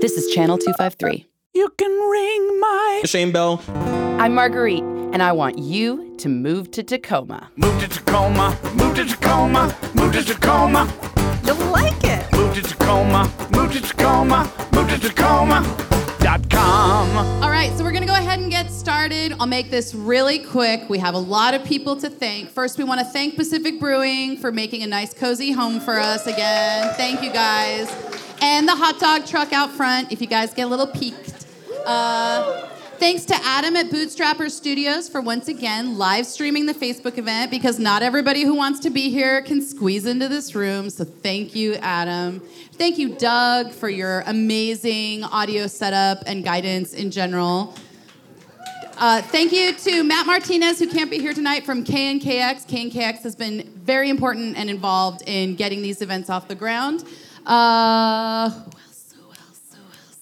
This is Channel 253. You can ring my Shame Bell. I'm Marguerite, and I want you to move to Tacoma. Move to Tacoma, move to Tacoma, move to Tacoma. You'll like it. Move to Tacoma, move to Tacoma, move to Tacoma. Dot com. All right, so we're gonna go ahead and get started. I'll make this really quick. We have a lot of people to thank. First, we wanna thank Pacific Brewing for making a nice, cozy home for us again. Thank you guys. And the hot dog truck out front, if you guys get a little peaked. Uh, thanks to Adam at Bootstrapper Studios for once again live streaming the Facebook event because not everybody who wants to be here can squeeze into this room. So thank you, Adam. Thank you, Doug, for your amazing audio setup and guidance in general. Uh, thank you to Matt Martinez, who can't be here tonight from KNKX. KNKX has been very important and involved in getting these events off the ground. Uh, who else? Who else? Who else?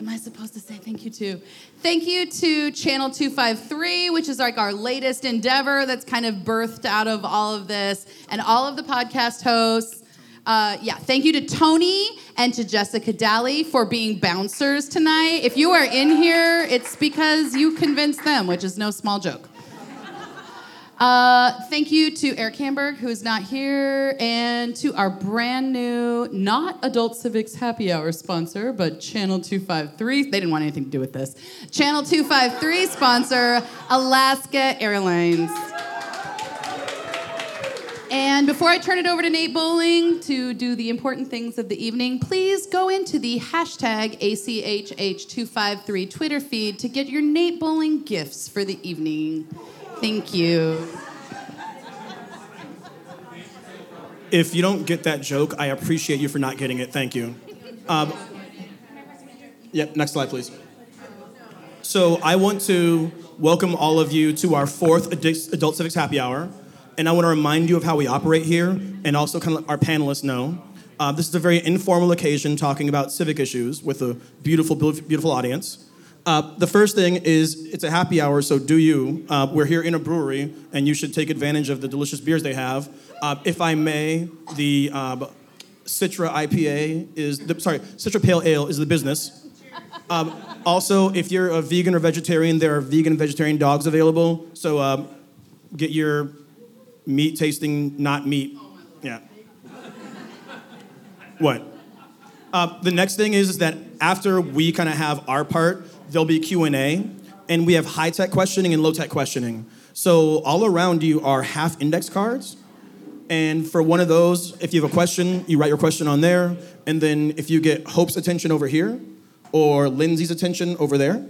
Am I supposed to say thank you to? Thank you to Channel 253, which is like our latest endeavor that's kind of birthed out of all of this, and all of the podcast hosts. Uh, yeah, thank you to Tony and to Jessica Daly for being bouncers tonight. If you are in here, it's because you convinced them, which is no small joke. Uh, thank you to Eric Hamburg, who is not here, and to our brand new, not Adult Civics Happy Hour sponsor, but Channel 253. They didn't want anything to do with this. Channel 253 sponsor, Alaska Airlines. And before I turn it over to Nate Bowling to do the important things of the evening, please go into the hashtag ACHH253 Twitter feed to get your Nate Bowling gifts for the evening. Thank you. If you don't get that joke, I appreciate you for not getting it. Thank you. Um, yep, next slide, please. So I want to welcome all of you to our fourth Adult Civics Happy Hour. And I want to remind you of how we operate here and also kind of let our panelists know. Uh, this is a very informal occasion talking about civic issues with a beautiful beautiful audience. Uh, the first thing is it's a happy hour, so do you. Uh, we're here in a brewery, and you should take advantage of the delicious beers they have. Uh, if I may, the uh, Citra IPA is the sorry, Citra Pale Ale is the business. Um, also, if you're a vegan or vegetarian, there are vegan and vegetarian dogs available. So um, get your meat tasting, not meat. Yeah. What? Uh, the next thing is, is that after we kind of have our part, there'll be Q&A, and we have high-tech questioning and low-tech questioning. So all around you are half index cards, and for one of those, if you have a question, you write your question on there, and then if you get Hope's attention over here, or Lindsay's attention over there,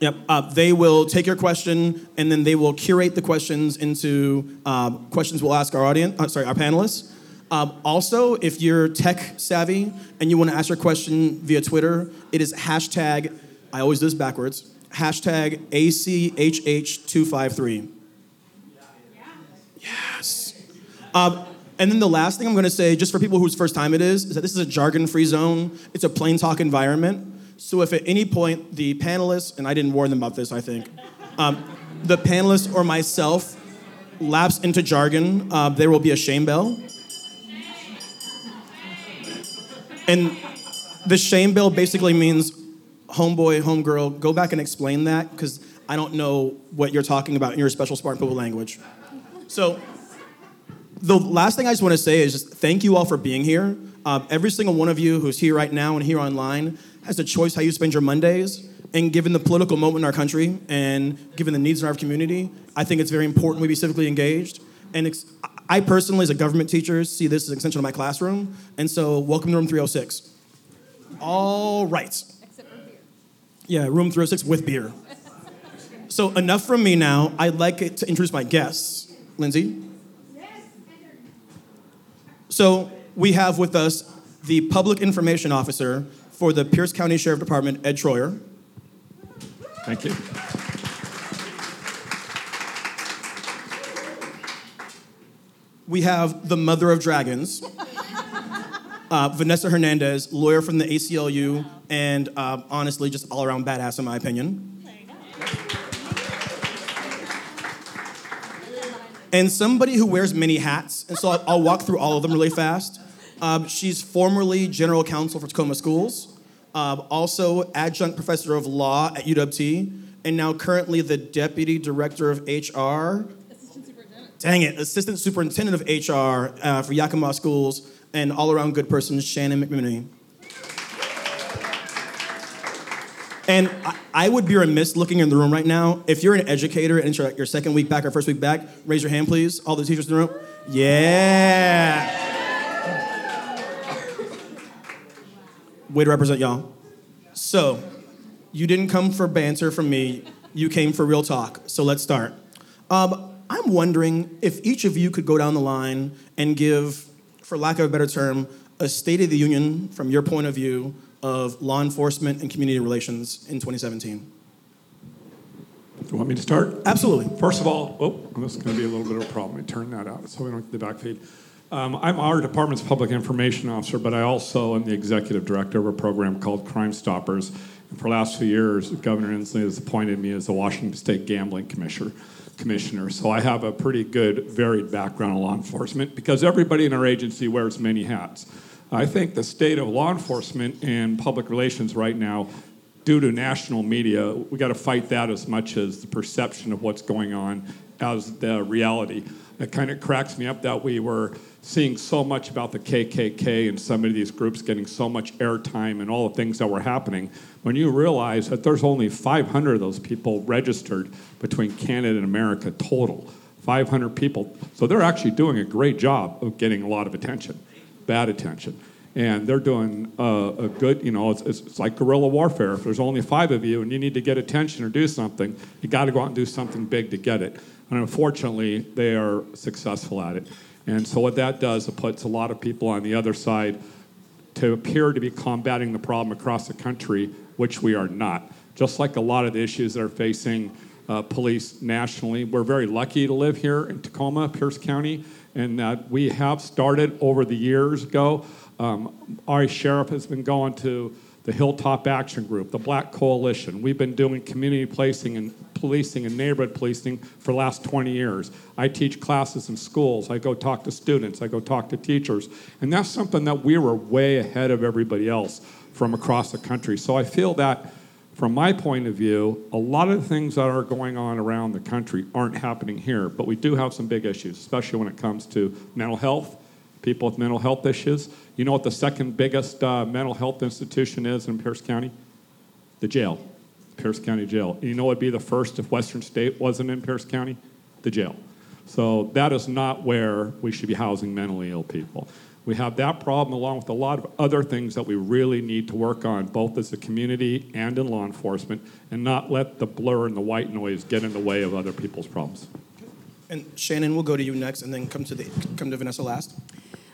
Yep. Uh, they will take your question and then they will curate the questions into um, questions we'll ask our audience. Uh, sorry, our panelists. Um, also, if you're tech savvy and you want to ask your question via Twitter, it is hashtag. I always do this backwards. Hashtag ACHH253. Yes. Um, and then the last thing I'm going to say, just for people whose first time it is, is that this is a jargon-free zone. It's a plain talk environment. So if at any point the panelists, and I didn't warn them about this, I think, um, the panelists or myself lapse into jargon, uh, there will be a shame bell. And the shame bell basically means homeboy, homegirl, go back and explain that because I don't know what you're talking about in your special Spartan Popo language. So the last thing I just want to say is just thank you all for being here. Um, every single one of you who's here right now and here online has a choice how you spend your Mondays. And given the political moment in our country and given the needs in our community, I think it's very important we be civically engaged. And I personally, as a government teacher, see this as an extension of my classroom. And so, welcome to room 306. All right. Except for beer. Yeah, room 306 with beer. So, enough from me now. I'd like to introduce my guests. Lindsay? So, we have with us the Public Information Officer for the Pierce County Sheriff Department, Ed Troyer. Thank you. We have the Mother of Dragons, uh, Vanessa Hernandez, lawyer from the ACLU, and uh, honestly, just all around badass, in my opinion. And somebody who wears many hats, and so I'll, I'll walk through all of them really fast. Um, she's formerly general counsel for Tacoma Schools, um, also adjunct professor of law at UWT, and now currently the deputy director of HR. Dang it, assistant superintendent of HR uh, for Yakima Schools, and all around good person, Shannon McMinimee. And I, I would be remiss looking in the room right now. If you're an educator and it's your, second week back or first week back, raise your hand, please. All the teachers in the room. Yeah. Way to represent y'all. So, you didn't come for banter from me, you came for real talk. So let's start. Um, I'm wondering if each of you could go down the line and give, for lack of a better term, a State of the Union from your point of view of law enforcement and community relations in 2017. Do you want me to start? Absolutely. First of all, oh, this is going to be a little bit of a problem. I turn that out so we don't get the back feed. Um, I'm our department's public information officer, but I also am the executive director of a program called Crime Stoppers. And for the last few years, Governor Inslee has appointed me as the Washington State Gambling Commissioner. Commissioner, so I have a pretty good, varied background in law enforcement because everybody in our agency wears many hats. I think the state of law enforcement and public relations right now, due to national media, we got to fight that as much as the perception of what's going on as the reality. It kind of cracks me up that we were seeing so much about the KKK and some of these groups getting so much airtime and all the things that were happening. When you realize that there's only 500 of those people registered between Canada and America total, 500 people. So they're actually doing a great job of getting a lot of attention, bad attention. And they're doing uh, a good, you know, it's, it's like guerrilla warfare. If there's only five of you and you need to get attention or do something, you got to go out and do something big to get it. And unfortunately, they are successful at it. And so what that does, it puts a lot of people on the other side to appear to be combating the problem across the country, which we are not. Just like a lot of the issues that are facing uh, police nationally, we're very lucky to live here in Tacoma, Pierce County, and that we have started over the years ago. Um, our sheriff has been going to the Hilltop Action Group, the Black Coalition. We've been doing community policing and policing and neighborhood policing for the last 20 years. I teach classes in schools. I go talk to students. I go talk to teachers. And that's something that we were way ahead of everybody else from across the country. So I feel that from my point of view, a lot of the things that are going on around the country aren't happening here, but we do have some big issues, especially when it comes to mental health, people with mental health issues. You know what the second biggest uh, mental health institution is in Pierce County? The jail. Pierce County Jail. You know what would be the first if Western State wasn't in Pierce County? The jail. So that is not where we should be housing mentally ill people. We have that problem along with a lot of other things that we really need to work on, both as a community and in law enforcement, and not let the blur and the white noise get in the way of other people's problems. And Shannon, we'll go to you next, and then come to the come to Vanessa last.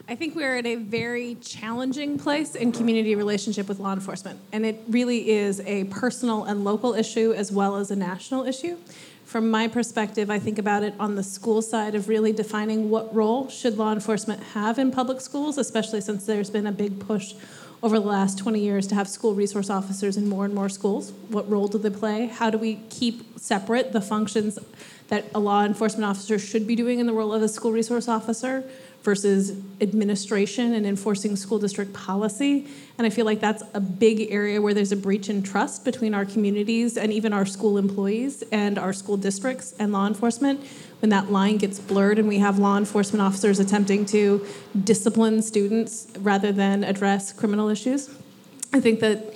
I think we're at a very challenging place in community relationship with law enforcement. And it really is a personal and local issue as well as a national issue. From my perspective, I think about it on the school side of really defining what role should law enforcement have in public schools, especially since there's been a big push over the last 20 years to have school resource officers in more and more schools. What role do they play? How do we keep separate the functions that a law enforcement officer should be doing in the role of a school resource officer versus administration and enforcing school district policy. And I feel like that's a big area where there's a breach in trust between our communities and even our school employees and our school districts and law enforcement. When that line gets blurred and we have law enforcement officers attempting to discipline students rather than address criminal issues. I think that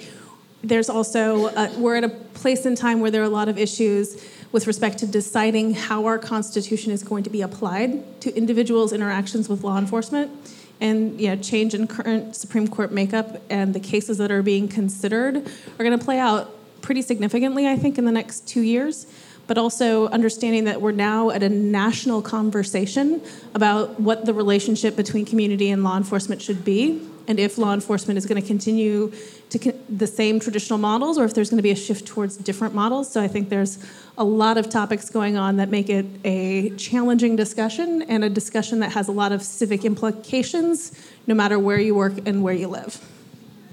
there's also, uh, we're at a place in time where there are a lot of issues with respect to deciding how our Constitution is going to be applied to individuals' interactions with law enforcement. And you know, change in current Supreme Court makeup and the cases that are being considered are going to play out pretty significantly, I think, in the next two years. But also understanding that we're now at a national conversation about what the relationship between community and law enforcement should be, and if law enforcement is going to continue to con- the same traditional models, or if there's going to be a shift towards different models. So I think there's a lot of topics going on that make it a challenging discussion and a discussion that has a lot of civic implications no matter where you work and where you live.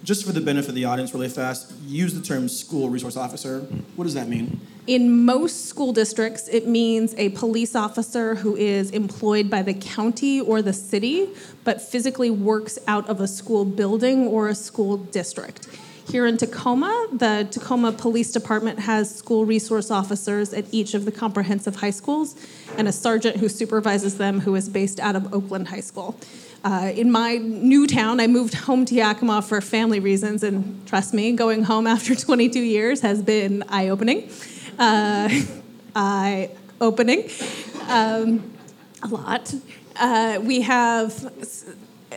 Just for the benefit of the audience, really fast, use the term school resource officer. What does that mean? In most school districts, it means a police officer who is employed by the county or the city, but physically works out of a school building or a school district. Here in Tacoma, the Tacoma Police Department has school resource officers at each of the comprehensive high schools and a sergeant who supervises them who is based out of Oakland High School. Uh, in my new town, I moved home to Yakima for family reasons, and trust me, going home after 22 years has been eye opening. Uh, eye opening. Um, a lot. Uh, we have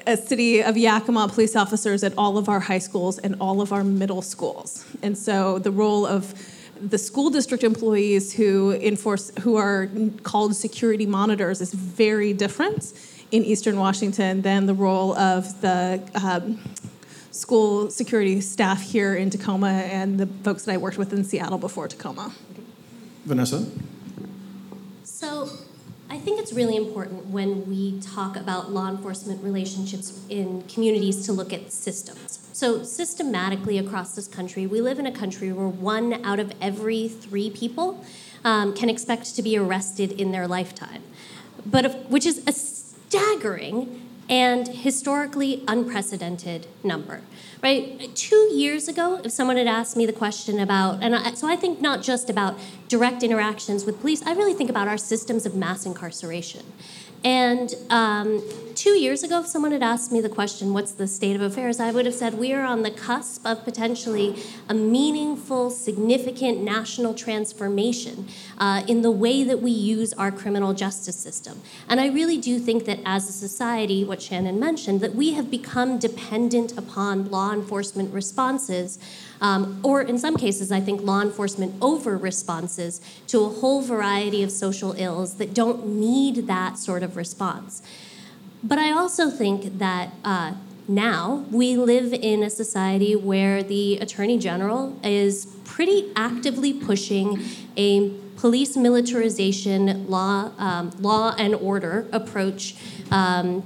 a city of Yakima police officers at all of our high schools and all of our middle schools. And so the role of the school district employees who enforce who are called security monitors is very different in Eastern Washington than the role of the um, school security staff here in Tacoma and the folks that I worked with in Seattle before Tacoma. Vanessa? So, I think it's really important when we talk about law enforcement relationships in communities to look at systems. So, systematically across this country, we live in a country where one out of every three people um, can expect to be arrested in their lifetime, but if, which is a staggering and historically unprecedented number right? Two years ago if someone had asked me the question about and I, so i think not just about direct interactions with police i really think about our systems of mass incarceration. And um, two years ago, if someone had asked me the question, what's the state of affairs, I would have said we are on the cusp of potentially a meaningful, significant national transformation uh, in the way that we use our criminal justice system. And I really do think that as a society, what Shannon mentioned, that we have become dependent upon law enforcement responses um, or in some cases, I think law enforcement over responses to a whole variety of social ills that don't need that sort of response. But I also think that uh, now we live in a society where the Attorney General is pretty actively pushing a police militarization, law, um, law and order approach um,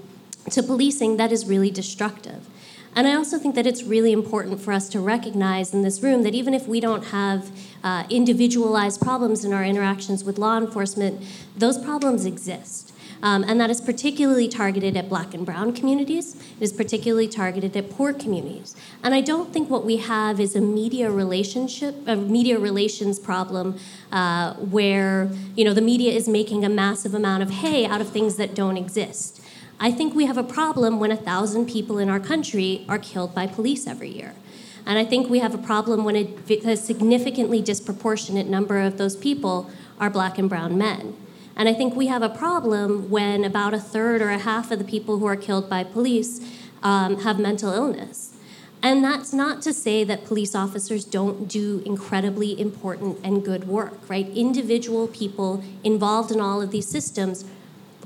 to policing that is really destructive. And I also think that it's really important for us to recognize in this room that even if we don't have uh, individualized problems in our interactions with law enforcement, those problems exist. Um, and that is particularly targeted at black and brown communities. It is particularly targeted at poor communities. And I don't think what we have is a media relationship, a media relations problem uh, where you know the media is making a massive amount of hay out of things that don't exist. I think we have a problem when a thousand people in our country are killed by police every year. And I think we have a problem when a, a significantly disproportionate number of those people are black and brown men. And I think we have a problem when about a third or a half of the people who are killed by police um, have mental illness. And that's not to say that police officers don't do incredibly important and good work, right? Individual people involved in all of these systems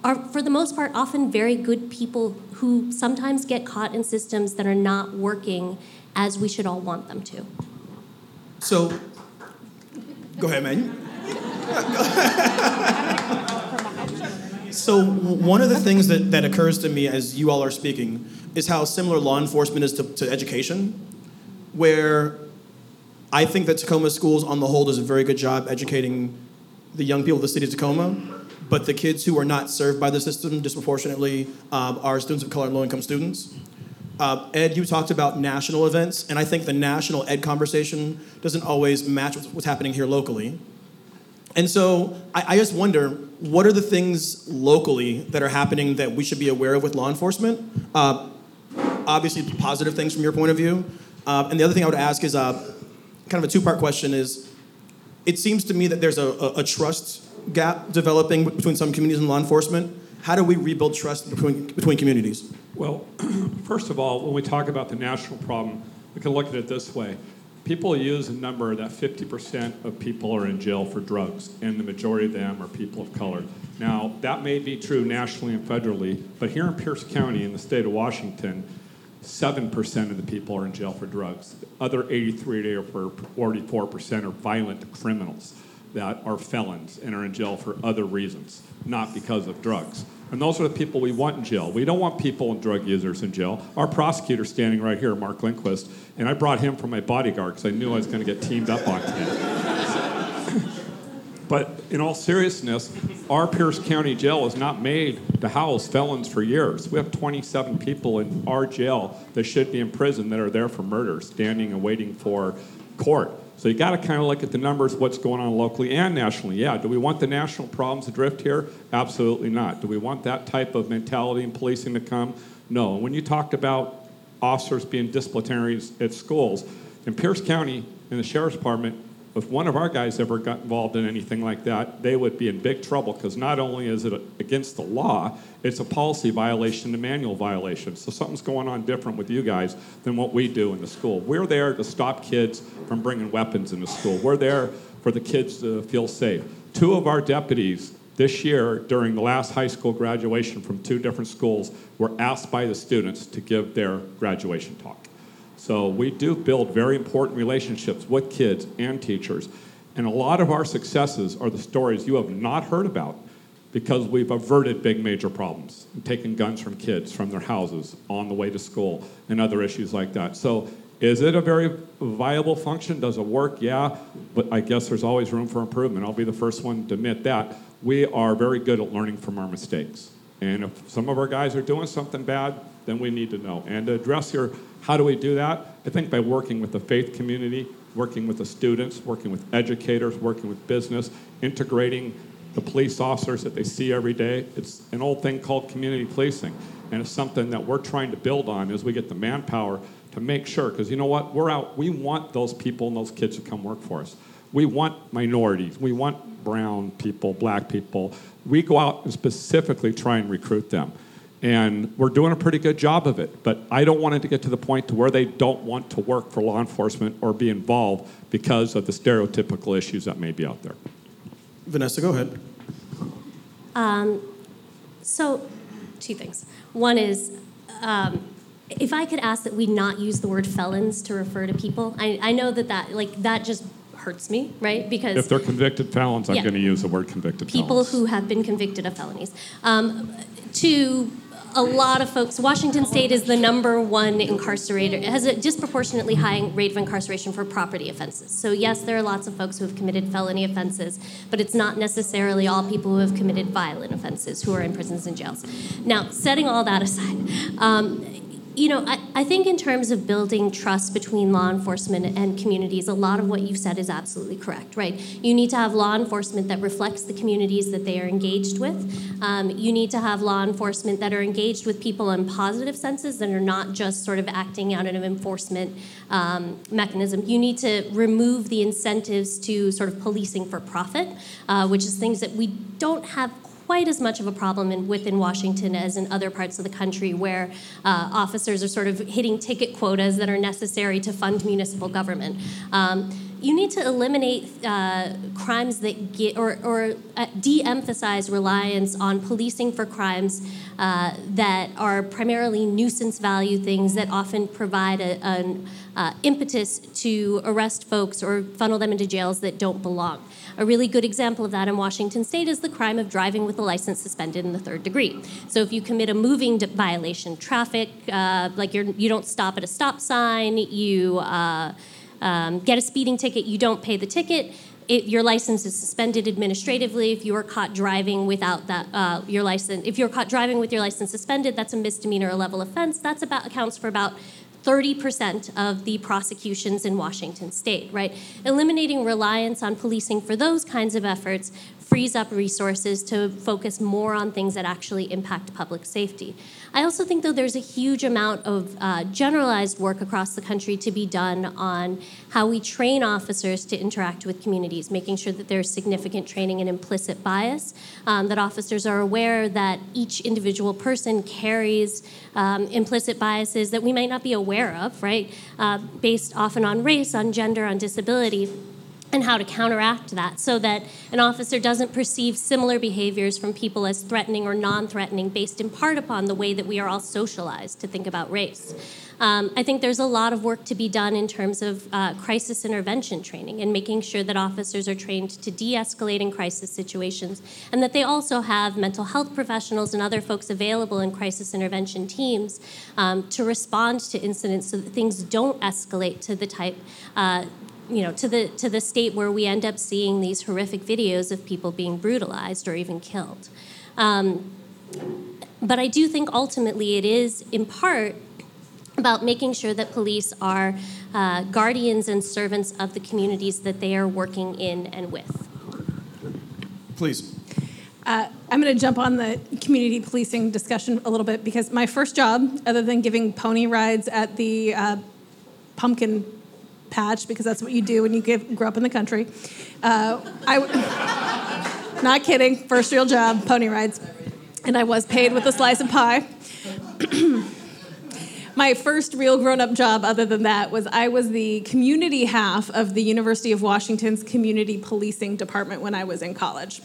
are, for the most part, often very good people who sometimes get caught in systems that are not working as we should all want them to. So, go ahead, man. so, one of the things that, that occurs to me as you all are speaking is how similar law enforcement is to, to education, where I think that Tacoma Schools, on the whole, does a very good job educating the young people of the city of Tacoma but the kids who are not served by the system disproportionately um, are students of color and low income students. Uh, Ed, you talked about national events, and I think the national ed conversation doesn't always match what's happening here locally. And so I, I, just wonder what are the things locally that are happening that we should be aware of with law enforcement? Uh, obviously, positive things from your point of view. Uh, and the other thing I would ask is uh, kind of a two part question is it seems to me that there's a, a, a trust gap developing between some communities and law enforcement. How do we rebuild trust between, between communities? Well, first of all, when we talk about the national problem, we can look at it this way. People use a number that 50% of people are in jail for drugs, and the majority of them are people of color. Now, that may be true nationally and federally, but here in Pierce County, in the state of Washington, 7% of the people are in jail for drugs. The other 83 or 44% are violent criminals that are felons and are in jail for other reasons, not because of drugs. And those are the people we want in jail. We don't want people and drug users in jail. Our prosecutor standing right here, Mark Lindquist, and I brought him for my bodyguard because I knew I was going to get teamed up on him. but in all seriousness, our Pierce County Jail is not made to house felons for years. We have 27 people in our jail that should be in prison that are there for murder, standing and waiting for court. So you got to kind of look at the numbers, what's going on locally and nationally. Yeah, do we want the national problems to drift here? Absolutely not. Do we want that type of mentality in policing to come? No. When you talked about officers being disciplinaries at schools, in Pierce County, in the sheriff's department, if one of our guys ever got involved in anything like that, they would be in big trouble because not only is it against the law, it's a policy violation, a manual violation. So something's going on different with you guys than what we do in the school. We're there to stop kids from bringing weapons into school. We're there for the kids to feel safe. Two of our deputies this year, during the last high school graduation from two different schools, were asked by the students to give their graduation talk. So we do build very important relationships with kids and teachers. And a lot of our successes are the stories you have not heard about because we've averted big major problems taken guns from kids from their houses on the way to school and other issues like that. So is it a very viable function? Does it work? Yeah, but I guess there's always room for improvement. I'll be the first one to admit that. We are very good at learning from our mistakes. And if some of our guys are doing something bad, then we need to know. And to address your how do we do that? I think by working with the faith community, working with the students, working with educators, working with business, integrating the police officers that they see every day. It's an old thing called community policing, and it's something that we're trying to build on as we get the manpower to make sure. Because you know what? We're out. We want those people and those kids to come work for us. We want minorities. We want brown people, black people. We go out and specifically try and recruit them and we're doing a pretty good job of it but i don't want it to get to the point to where they don't want to work for law enforcement or be involved because of the stereotypical issues that may be out there vanessa go ahead um, so two things one is um, if i could ask that we not use the word felons to refer to people i, I know that that like that just hurts me, right? Because if they're convicted felons, I'm yeah, going to use the word convicted felons. people felons. who have been convicted of felonies. Um, to a lot of folks, Washington State is the number one incarcerator, it has a disproportionately high rate of incarceration for property offenses. So, yes, there are lots of folks who have committed felony offenses, but it's not necessarily all people who have committed violent offenses who are in prisons and jails. Now, setting all that aside, um, you know, I, I think in terms of building trust between law enforcement and communities, a lot of what you've said is absolutely correct, right? You need to have law enforcement that reflects the communities that they are engaged with. Um, you need to have law enforcement that are engaged with people in positive senses and are not just sort of acting out of an enforcement um, mechanism. You need to remove the incentives to sort of policing for profit, uh, which is things that we don't have quite as much of a problem in, within Washington as in other parts of the country where uh, officers are sort of hitting ticket quotas that are necessary to fund municipal government. Um, you need to eliminate uh, crimes that get or, or uh, de-emphasize reliance on policing for crimes uh, that are primarily nuisance value things that often provide a, an uh, impetus to arrest folks or funnel them into jails that don't belong. A really good example of that in Washington state is the crime of driving with a license suspended in the third degree. So if you commit a moving violation, traffic, uh, like you're, you don't stop at a stop sign, you uh, um, get a speeding ticket, you don't pay the ticket. It, your license is suspended administratively if you are caught driving without that uh, your license. If you're caught driving with your license suspended, that's a misdemeanor or level offense. That's about accounts for about 30% of the prosecutions in Washington state, right? Eliminating reliance on policing for those kinds of efforts frees up resources to focus more on things that actually impact public safety. I also think, though, there's a huge amount of uh, generalized work across the country to be done on how we train officers to interact with communities, making sure that there's significant training in implicit bias, um, that officers are aware that each individual person carries um, implicit biases that we might not be aware of, right? Uh, based often on race, on gender, on disability and how to counteract that so that an officer doesn't perceive similar behaviors from people as threatening or non threatening based in part upon the way that we are all socialized to think about race. Um, I think there's a lot of work to be done in terms of uh, crisis intervention training and making sure that officers are trained to de escalate in crisis situations and that they also have mental health professionals and other folks available in crisis intervention teams um, to respond to incidents so that things don't escalate to the type. Uh, you know, to the to the state where we end up seeing these horrific videos of people being brutalized or even killed. Um, but I do think ultimately it is, in part, about making sure that police are uh, guardians and servants of the communities that they are working in and with. Please. Uh, I'm going to jump on the community policing discussion a little bit because my first job, other than giving pony rides at the uh, pumpkin patch, because that's what you do when you give, grow up in the country, uh, I, not kidding, first real job, pony rides, and I was paid with a slice of pie. my first real grown-up job other than that was i was the community half of the university of washington's community policing department when i was in college.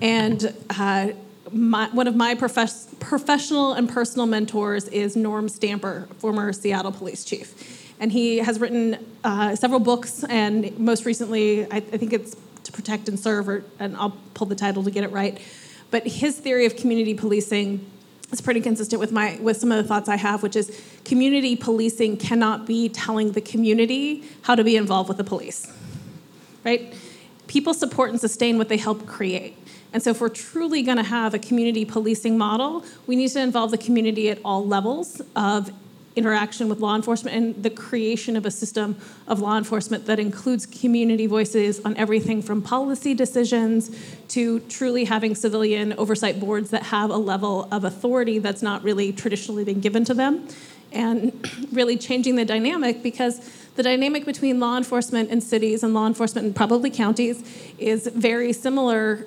And uh, my, one of my profes- professional and personal mentors is norm stamper former seattle police chief and he has written uh, several books and most recently I, I think it's to protect and serve or, and i'll pull the title to get it right but his theory of community policing is pretty consistent with my with some of the thoughts I have, which is community policing cannot be telling the community how to be involved with the police. Right? People support and sustain what they help create. And so if we're truly going to have a community policing model, we need to involve the community at all levels of interaction with law enforcement and the creation of a system of law enforcement that includes community voices on everything from policy decisions to truly having civilian oversight boards that have a level of authority that's not really traditionally been given to them. And really changing the dynamic because the dynamic between law enforcement in cities and law enforcement in probably counties is very similar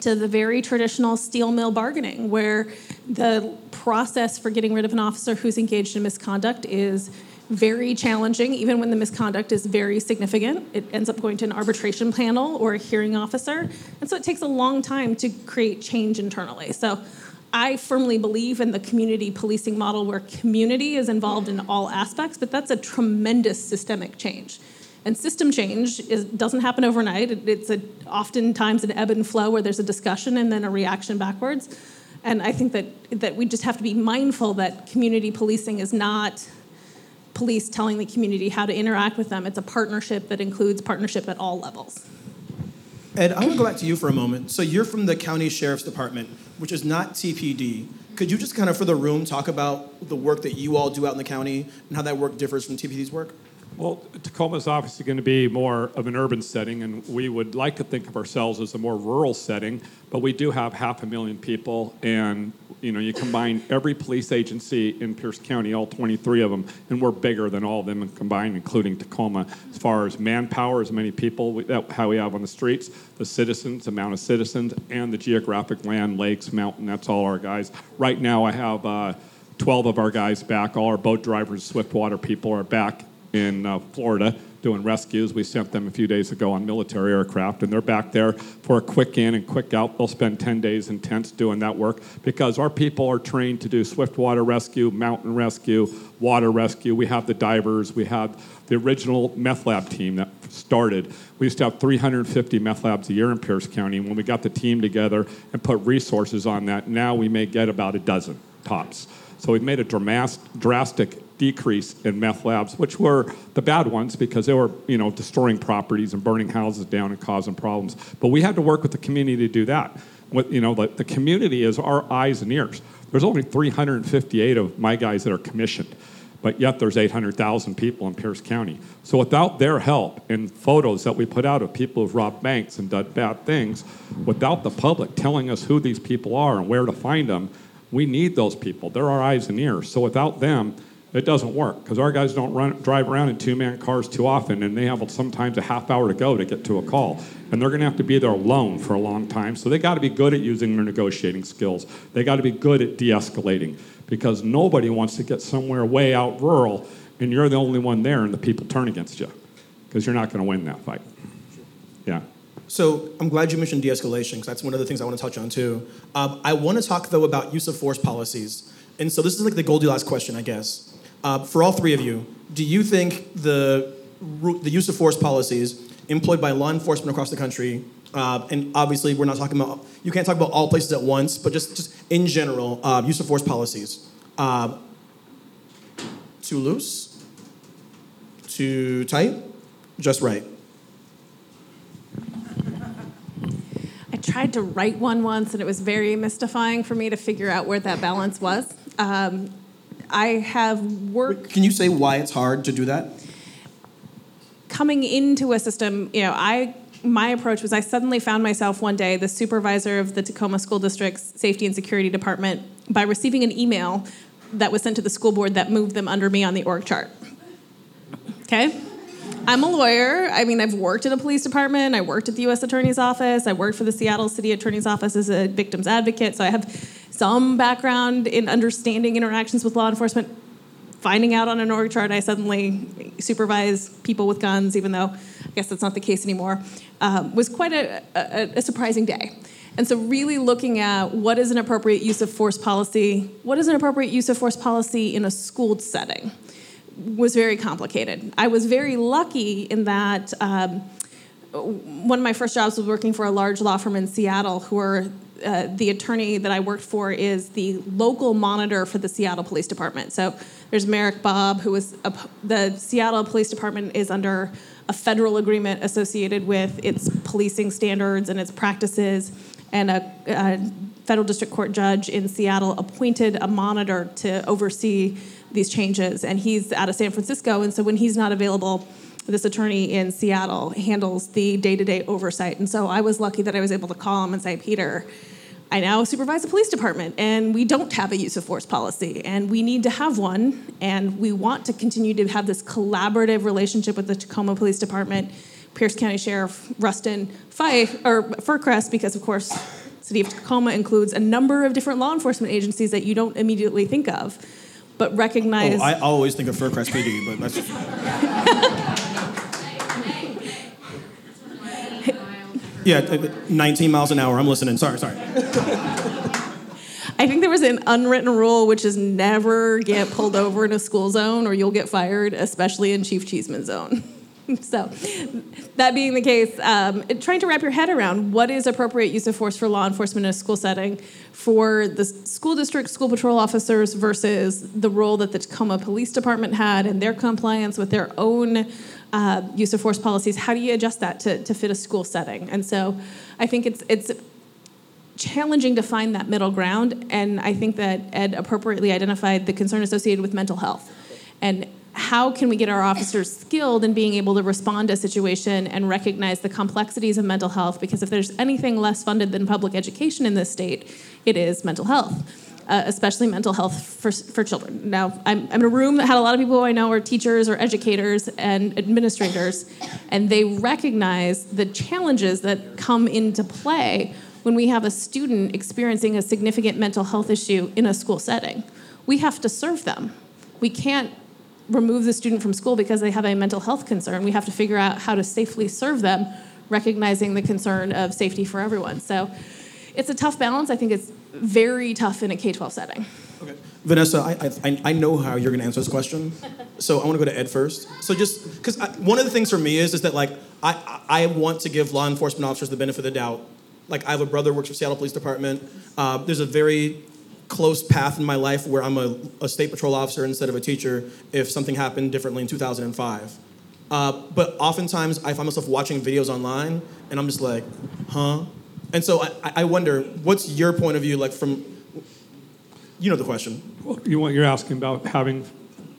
to the very traditional steel mill bargaining, where the process for getting rid of an officer who's engaged in misconduct is very challenging, even when the misconduct is very significant. It ends up going to an arbitration panel or a hearing officer. And so it takes a long time to create change internally. So I firmly believe in the community policing model where community is involved in all aspects, but that's a tremendous systemic change. And system change is, doesn't happen overnight. It's a, oftentimes an ebb and flow where there's a discussion and then a reaction backwards. And I think that, that we just have to be mindful that community policing is not police telling the community how to interact with them. It's a partnership that includes partnership at all levels. Ed, I want to go back to you for a moment. So you're from the county sheriff's department, which is not TPD. Could you just kind of, for the room, talk about the work that you all do out in the county and how that work differs from TPD's work? Well, Tacoma is obviously going to be more of an urban setting, and we would like to think of ourselves as a more rural setting. But we do have half a million people, and you know, you combine every police agency in Pierce County, all 23 of them, and we're bigger than all of them combined, including Tacoma, as far as manpower, as many people we, that, how we have on the streets, the citizens, amount of citizens, and the geographic land, lakes, mountain. That's all our guys. Right now, I have. Uh, 12 of our guys back. All our boat drivers, Swiftwater people are back in uh, Florida doing rescues. We sent them a few days ago on military aircraft, and they're back there for a quick in and quick out. They'll spend 10 days in tents doing that work because our people are trained to do swiftwater rescue, mountain rescue, water rescue. We have the divers, we have the original meth lab team that started. We used to have 350 meth labs a year in Pierce County. And when we got the team together and put resources on that, now we may get about a dozen tops. So we've made a drastic drastic decrease in meth labs, which were the bad ones because they were, you know, destroying properties and burning houses down and causing problems. But we had to work with the community to do that. What, you know, the, the community is our eyes and ears. There's only 358 of my guys that are commissioned, but yet there's 800,000 people in Pierce County. So without their help and photos that we put out of people who've robbed banks and done bad things, without the public telling us who these people are and where to find them, we need those people. They're our eyes and ears. So without them, it doesn't work because our guys don't run, drive around in two-man cars too often, and they have sometimes a half hour to go to get to a call, and they're going to have to be there alone for a long time. So they got to be good at using their negotiating skills. They got to be good at de-escalating because nobody wants to get somewhere way out rural, and you're the only one there, and the people turn against you because you're not going to win that fight. Yeah. So I'm glad you mentioned de-escalation because that's one of the things I want to touch on too. Um, I want to talk though about use of force policies, and so this is like the Goldilocks question, I guess. Uh, for all three of you, do you think the the use of force policies employed by law enforcement across the country, uh, and obviously we're not talking about you can't talk about all places at once, but just just in general, uh, use of force policies, uh, too loose, too tight, just right. I tried to write one once, and it was very mystifying for me to figure out where that balance was. Um, I have worked Can you say why it's hard to do that? coming into a system. You know, I my approach was I suddenly found myself one day the supervisor of the Tacoma School District's Safety and Security Department by receiving an email that was sent to the school board that moved them under me on the org chart. Okay? I'm a lawyer. I mean, I've worked in a police department. I worked at the U.S. Attorney's Office. I worked for the Seattle City Attorney's Office as a victim's advocate. So I have some background in understanding interactions with law enforcement. Finding out on an org chart, I suddenly supervise people with guns, even though I guess that's not the case anymore, um, was quite a, a, a surprising day. And so, really looking at what is an appropriate use of force policy, what is an appropriate use of force policy in a school setting was very complicated. I was very lucky in that um, one of my first jobs was working for a large law firm in Seattle, who are uh, the attorney that I worked for is the local monitor for the Seattle Police Department. So there's Merrick Bobb, who a, the Seattle Police Department is under a federal agreement associated with its policing standards and its practices, and a, a federal district court judge in Seattle appointed a monitor to oversee these changes, and he's out of San Francisco, and so when he's not available, this attorney in Seattle handles the day-to-day oversight. And so I was lucky that I was able to call him and say, Peter, I now supervise a police department, and we don't have a use of force policy, and we need to have one, and we want to continue to have this collaborative relationship with the Tacoma Police Department, Pierce County Sheriff Ruston Fife or Fircrest, because of course, City of Tacoma includes a number of different law enforcement agencies that you don't immediately think of, but recognize. Oh, I always think of Fircrest PD, but that's. yeah, uh, 19 miles an hour. I'm listening. Sorry, sorry. I think there was an unwritten rule, which is never get pulled over in a school zone or you'll get fired, especially in Chief Cheeseman's zone. so, that being the case, um, trying to wrap your head around what is appropriate use of force for law enforcement in a school setting for the school district school patrol officers versus the role that the Tacoma Police Department had and their compliance with their own uh, use of force policies. How do you adjust that to, to fit a school setting? And so, I think it's it's challenging to find that middle ground. And I think that Ed appropriately identified the concern associated with mental health. And how can we get our officers skilled in being able to respond to a situation and recognize the complexities of mental health? Because if there's anything less funded than public education in this state, it is mental health. Uh, especially mental health for, for children. Now, I'm, I'm in a room that had a lot of people who I know are teachers or educators and administrators, and they recognize the challenges that come into play when we have a student experiencing a significant mental health issue in a school setting. We have to serve them. We can't remove the student from school because they have a mental health concern. We have to figure out how to safely serve them, recognizing the concern of safety for everyone. So it's a tough balance. I think it's very tough in a K 12 setting. Okay. Vanessa, I, I, I know how you're going to answer this question. So I want to go to Ed first. So just because one of the things for me is, is that like I, I want to give law enforcement officers the benefit of the doubt. Like I have a brother who works for Seattle Police Department. Uh, there's a very close path in my life where I'm a, a, state patrol officer instead of a teacher if something happened differently in 2005. Uh, but oftentimes I find myself watching videos online and I'm just like, huh? And so I, I wonder, what's your point of view, like from, you know the question. Well, you want, you're asking about having,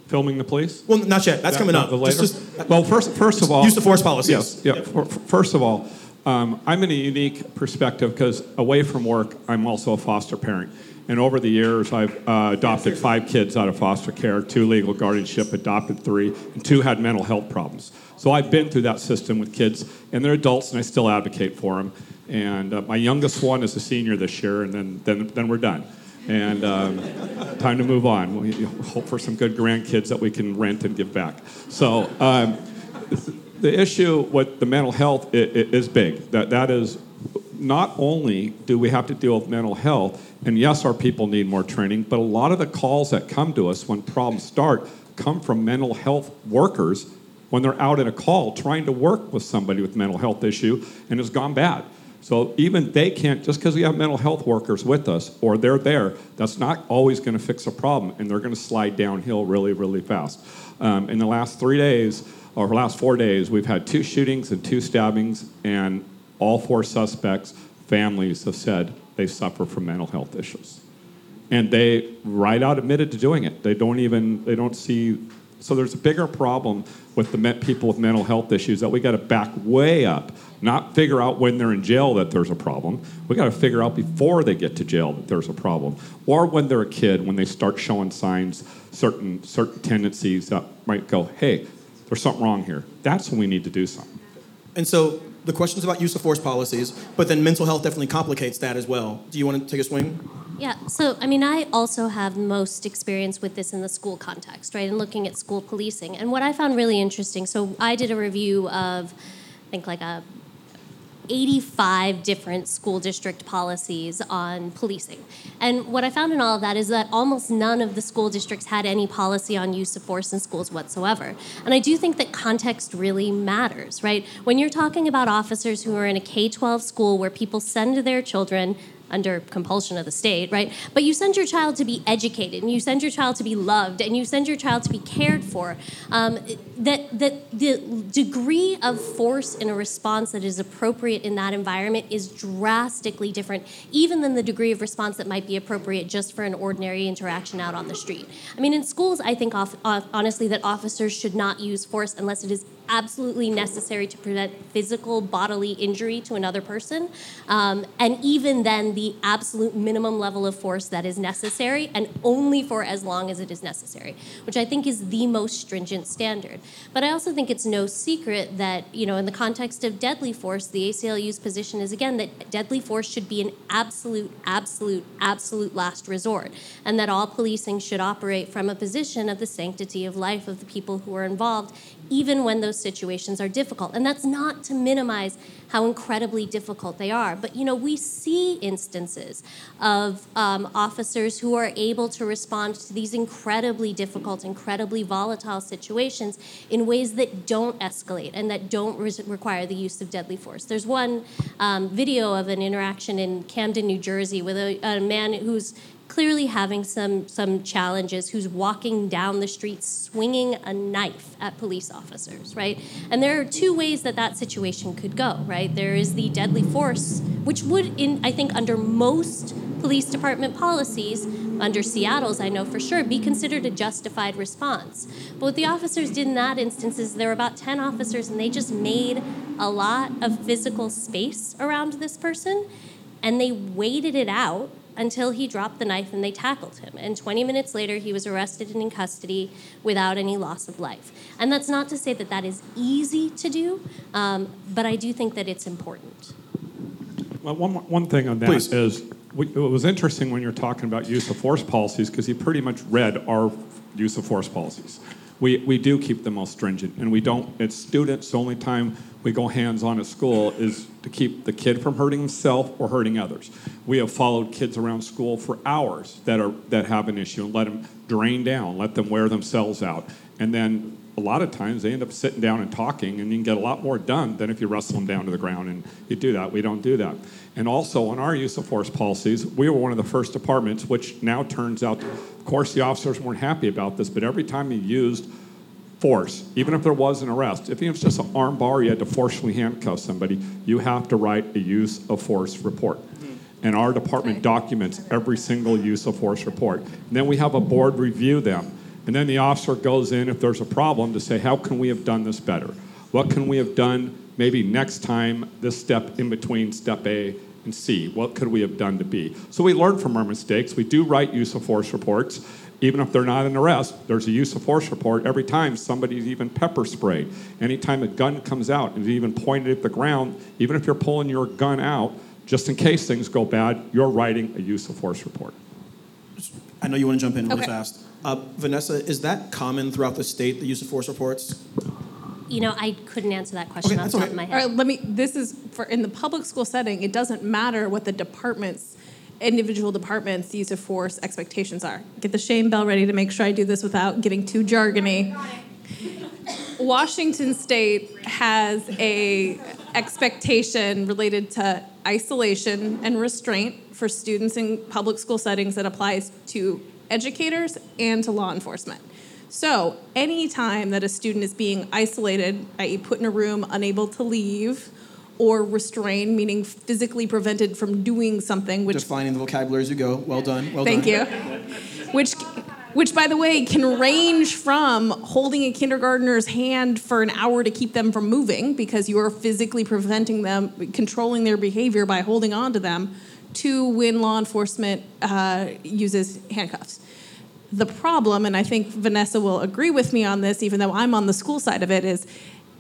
filming the police? Well, not yet. That's That- coming up. the later? Just- just- well, first, first of all, use the force policies. Yes, yeah. First of all, um, I'm in a unique perspective because away from work, I'm also a foster parent. And over the years, I've uh, adopted five kids out of foster care, two legal guardianship, adopted three, and two had mental health problems. So I've been through that system with kids, and they're adults, and I still advocate for them. And uh, my youngest one is a senior this year, and then, then, then we're done. And um, time to move on. We hope for some good grandkids that we can rent and give back. So um, the issue with the mental health is big. That that is not only do we have to deal with mental health, and yes, our people need more training, but a lot of the calls that come to us when problems start come from mental health workers when they're out in a call trying to work with somebody with mental health issue and it's gone bad. So even they can't, just because we have mental health workers with us or they're there, that's not always going to fix a problem, and they're going to slide downhill really, really fast. Um, in the last three days, or last four days, we've had two shootings and two stabbings, and all four suspects' families have said they suffer from mental health issues and they right out admitted to doing it. They don't even they don't see. So there's a bigger problem with the people with mental health issues that we got to back way up, not figure out when they're in jail that there's a problem. We got to figure out before they get to jail that there's a problem, or when they're a kid when they start showing signs, certain certain tendencies that might go, hey, there's something wrong here. That's when we need to do something. And so the question's about use of force policies, but then mental health definitely complicates that as well. Do you want to take a swing? Yeah, so I mean, I also have most experience with this in the school context, right, and looking at school policing. And what I found really interesting so I did a review of, I think, like a 85 different school district policies on policing. And what I found in all of that is that almost none of the school districts had any policy on use of force in schools whatsoever. And I do think that context really matters, right? When you're talking about officers who are in a K 12 school where people send their children under compulsion of the state, right? But you send your child to be educated, and you send your child to be loved, and you send your child to be cared for. Um, that that the degree of force in a response that is appropriate in that environment is drastically different, even than the degree of response that might be appropriate just for an ordinary interaction out on the street. I mean, in schools, I think off, off, honestly that officers should not use force unless it is absolutely necessary to prevent physical bodily injury to another person. Um, and even then, the absolute minimum level of force that is necessary, and only for as long as it is necessary, which I think is the most stringent standard. But I also think it's no secret that, you know, in the context of deadly force, the ACLU's position is again that deadly force should be an absolute, absolute, absolute last resort, and that all policing should operate from a position of the sanctity of life of the people who are involved even when those situations are difficult. And that's not to minimize how incredibly difficult they are. But you know, we see instances of um, officers who are able to respond to these incredibly difficult, incredibly volatile situations in ways that don't escalate and that don't re- require the use of deadly force. There's one um, video of an interaction in Camden, New Jersey, with a, a man who's clearly having some some challenges who's walking down the street swinging a knife at police officers right? And there are two ways that that situation could go right? There is the deadly force which would in i think under most police department policies under seattle's i know for sure be considered a justified response. But what the officers did in that instance is there were about 10 officers and they just made a lot of physical space around this person and they waited it out until he dropped the knife and they tackled him. And 20 minutes later, he was arrested and in custody without any loss of life. And that's not to say that that is easy to do, um, but I do think that it's important. Well, one, one thing on that Please. is it was interesting when you're talking about use of force policies because he pretty much read our use of force policies. We, we do keep them all stringent, and we don't. It's students. The only time we go hands on at school is to keep the kid from hurting himself or hurting others. We have followed kids around school for hours that are that have an issue and let them drain down, let them wear themselves out, and then a lot of times they end up sitting down and talking, and you can get a lot more done than if you wrestle them down to the ground and you do that. We don't do that. And also, on our use of force policies, we were one of the first departments, which now turns out, of course, the officers weren't happy about this, but every time you used force, even if there was an arrest, if it was just an arm bar, you had to forcefully handcuff somebody, you have to write a use of force report. Hmm. And our department documents every single use of force report. And then we have a board review them. And then the officer goes in if there's a problem to say, how can we have done this better? What can we have done maybe next time this step in between step A and C? What could we have done to B? So we learn from our mistakes. We do write use of force reports. Even if they're not an arrest, there's a use of force report every time somebody's even pepper sprayed. Anytime a gun comes out and even pointed at the ground, even if you're pulling your gun out, just in case things go bad, you're writing a use of force report. I know you want to jump in really Okay. fast. Uh, Vanessa, is that common throughout the state, the use of force reports? you know, I couldn't answer that question Okay, off the top okay. of my head. right, let me. This is for in the public school setting. It doesn't matter what the departments, individual departments' use of force expectations are. Get the shame bell ready to make sure I do this without getting too jargony. Washington State has a expectation related to isolation and restraint for students in public school settings that applies to educators and to law enforcement. So, anytime that a student is being isolated, i.e., put in a room, unable to leave, or restrained, meaning physically prevented from doing something, which Defining the vocabulary as you go. Well done. Well Thank done. you. Which, which, by the way, can range from holding a kindergartner's hand for an hour to keep them from moving because you are physically preventing them, controlling their behavior by holding on to them, to when law enforcement uh, uses handcuffs. The problem, and I think Vanessa will agree with me on this, even though I'm on the school side of it, is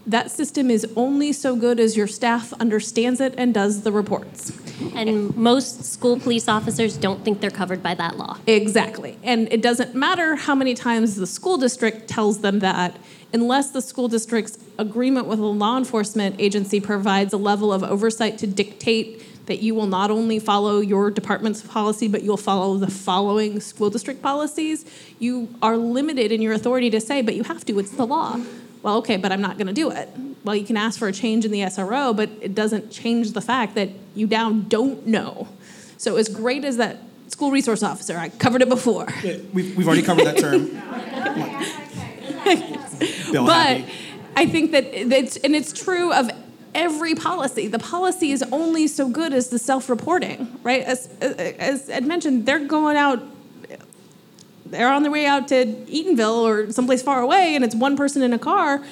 that system is only so good as your staff understands it and does the reports. And most school police officers don't think they're covered by that law. Exactly. And it doesn't matter how many times the school district tells them that, unless the school district's agreement with a law enforcement agency provides a level of oversight to dictate that you will not only follow your department's policy, but you'll follow the following school district policies, you are limited in your authority to say, but you have to, it's the law. Well, okay, but I'm not going to do it. Well, you can ask for a change in the SRO, but it doesn't change the fact that you now don't know. So, as great as that school resource officer, I covered it before. Yeah, We've, we've already covered that term. Bill But Happy. I think that it's, and it's true of every policy. The policy is only so good as the self-reporting, right? As, as Ed mentioned, they're going out, they're on their way out to Eatonville or someplace far away, and it's one person in a car.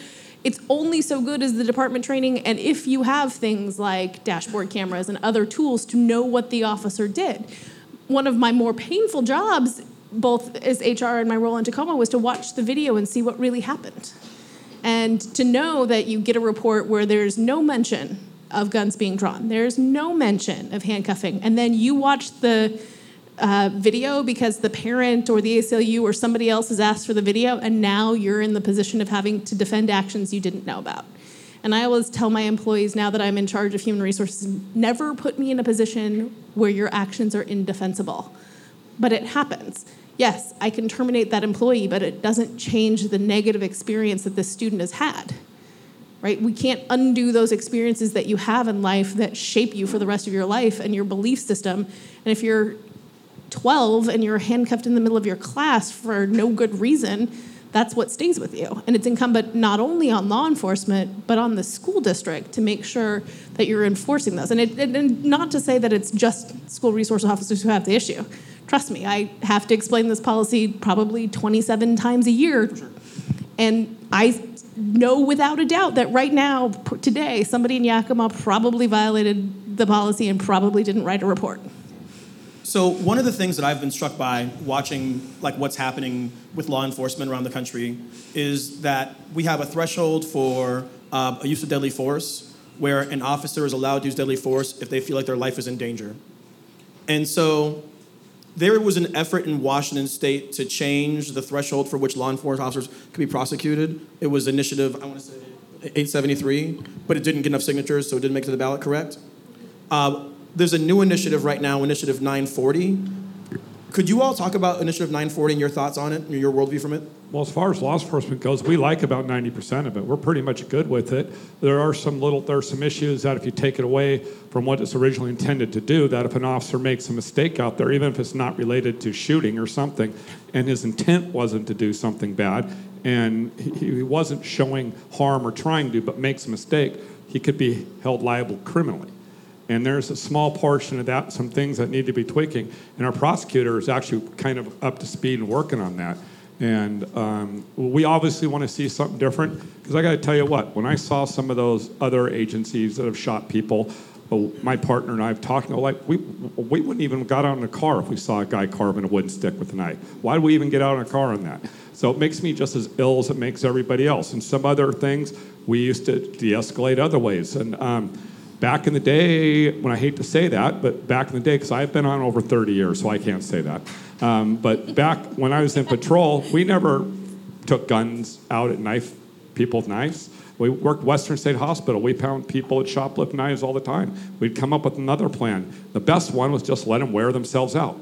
It's only so good as the department training, and if you have things like dashboard cameras and other tools to know what the officer did. One of my more painful jobs, both as HR and my role in Tacoma, was to watch the video and see what really happened and to know that you get a report where there's no mention of guns being drawn, there's no mention of handcuffing, and then you watch the uh, video because the parent or the ACLU or somebody else has asked for the video, and now you're in the position of having to defend actions you didn't know about. And I always tell my employees now that I'm in charge of human resources never put me in a position where your actions are indefensible. But it happens. Yes, I can terminate that employee, but it doesn't change the negative experience that this student has had. Right? We can't undo those experiences that you have in life that shape you for the rest of your life and your belief system. And if you're 12 and you're handcuffed in the middle of your class for no good reason, that's what stays with you. And it's incumbent not only on law enforcement, but on the school district to make sure that you're enforcing those. And, it, and not to say that it's just school resource officers who have the issue. Trust me, I have to explain this policy probably 27 times a year. And I know without a doubt that right now, today, somebody in Yakima probably violated the policy and probably didn't write a report. So one of the things that I've been struck by watching like what's happening with law enforcement around the country is that we have a threshold for uh, a use of deadly force where an officer is allowed to use deadly force if they feel like their life is in danger. And so there was an effort in Washington state to change the threshold for which law enforcement officers could be prosecuted. It was initiative, I want to say 873, but it didn't get enough signatures, so it didn't make it to the ballot, correct? Uh, there's a new initiative right now, Initiative 940. Could you all talk about Initiative 940 and your thoughts on it, and your worldview from it? Well, as far as law enforcement goes, we like about 90% of it. We're pretty much good with it. There are some little, there are some issues that if you take it away from what it's originally intended to do, that if an officer makes a mistake out there, even if it's not related to shooting or something, and his intent wasn't to do something bad, and he, he wasn't showing harm or trying to, but makes a mistake, he could be held liable criminally. And there's a small portion of that, some things that need to be tweaking. And our prosecutor is actually kind of up to speed and working on that. And um, we obviously want to see something different. Because I got to tell you what, when I saw some of those other agencies that have shot people, oh, my partner and I have talked, like we, we wouldn't even got out in a car if we saw a guy carving a wooden stick with a knife. Why do we even get out in a car on that? So it makes me just as ill as it makes everybody else. And some other things we used to de-escalate other ways. And um, back in the day, when I hate to say that, but back in the day, because I've been on over 30 years, so I can't say that. Um, but back when I was in patrol, we never took guns out at knife people with knives. We worked Western State Hospital. We found people that shoplift knives all the time. We'd come up with another plan. The best one was just let them wear themselves out.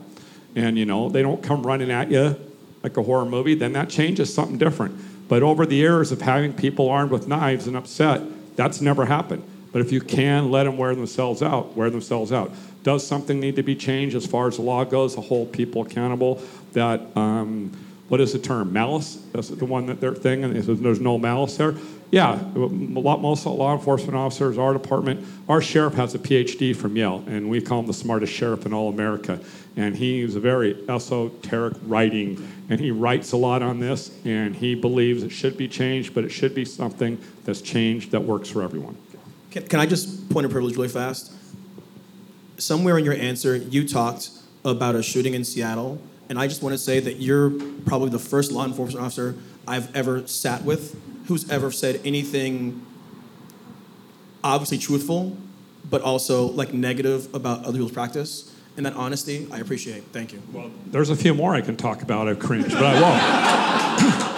And you know, they don't come running at you like a horror movie, then that changes something different. But over the years of having people armed with knives and upset, that's never happened. But if you can let them wear themselves out, wear themselves out. Does something need to be changed as far as the law goes to hold people accountable? That um, what is the term? Malice? That's the one that they're thing, and there's no malice there. Yeah, a lot, most law enforcement officers, our department, our sheriff has a PhD from Yale, and we call him the smartest sheriff in all America. And he's a very esoteric writing, and he writes a lot on this, and he believes it should be changed, but it should be something that's changed that works for everyone. Can, can I just point a privilege really fast? Somewhere in your answer, you talked about a shooting in Seattle, and I just want to say that you're probably the first law enforcement officer I've ever sat with who's ever said anything obviously truthful, but also like negative about other people's practice. And that honesty, I appreciate. Thank you. Well, there's a few more I can talk about. I've cringed, but I won't.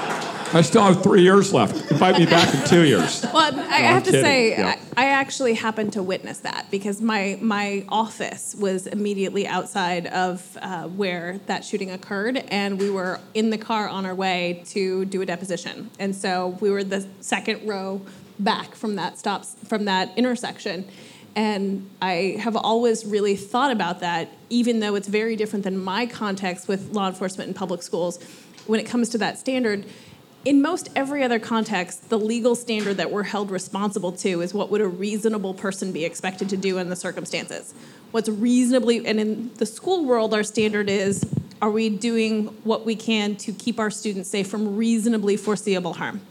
I still have three years left. Invite me back in two years. Well, I No, have I'm to kidding. say, Yeah. I, actually happened to witness that because my my office was immediately outside of uh, where that shooting occurred, and we were in the car on our way to do a deposition, and so we were the second row back from that stops from that intersection. And I have always really thought about that, even though it's very different than my context with law enforcement and public schools. When it comes to that standard, in most every other context, the legal standard that we're held responsible to is what would a reasonable person be expected to do in the circumstances. What's reasonably, and in the school world, our standard is are we doing what we can to keep our students safe from reasonably foreseeable harm?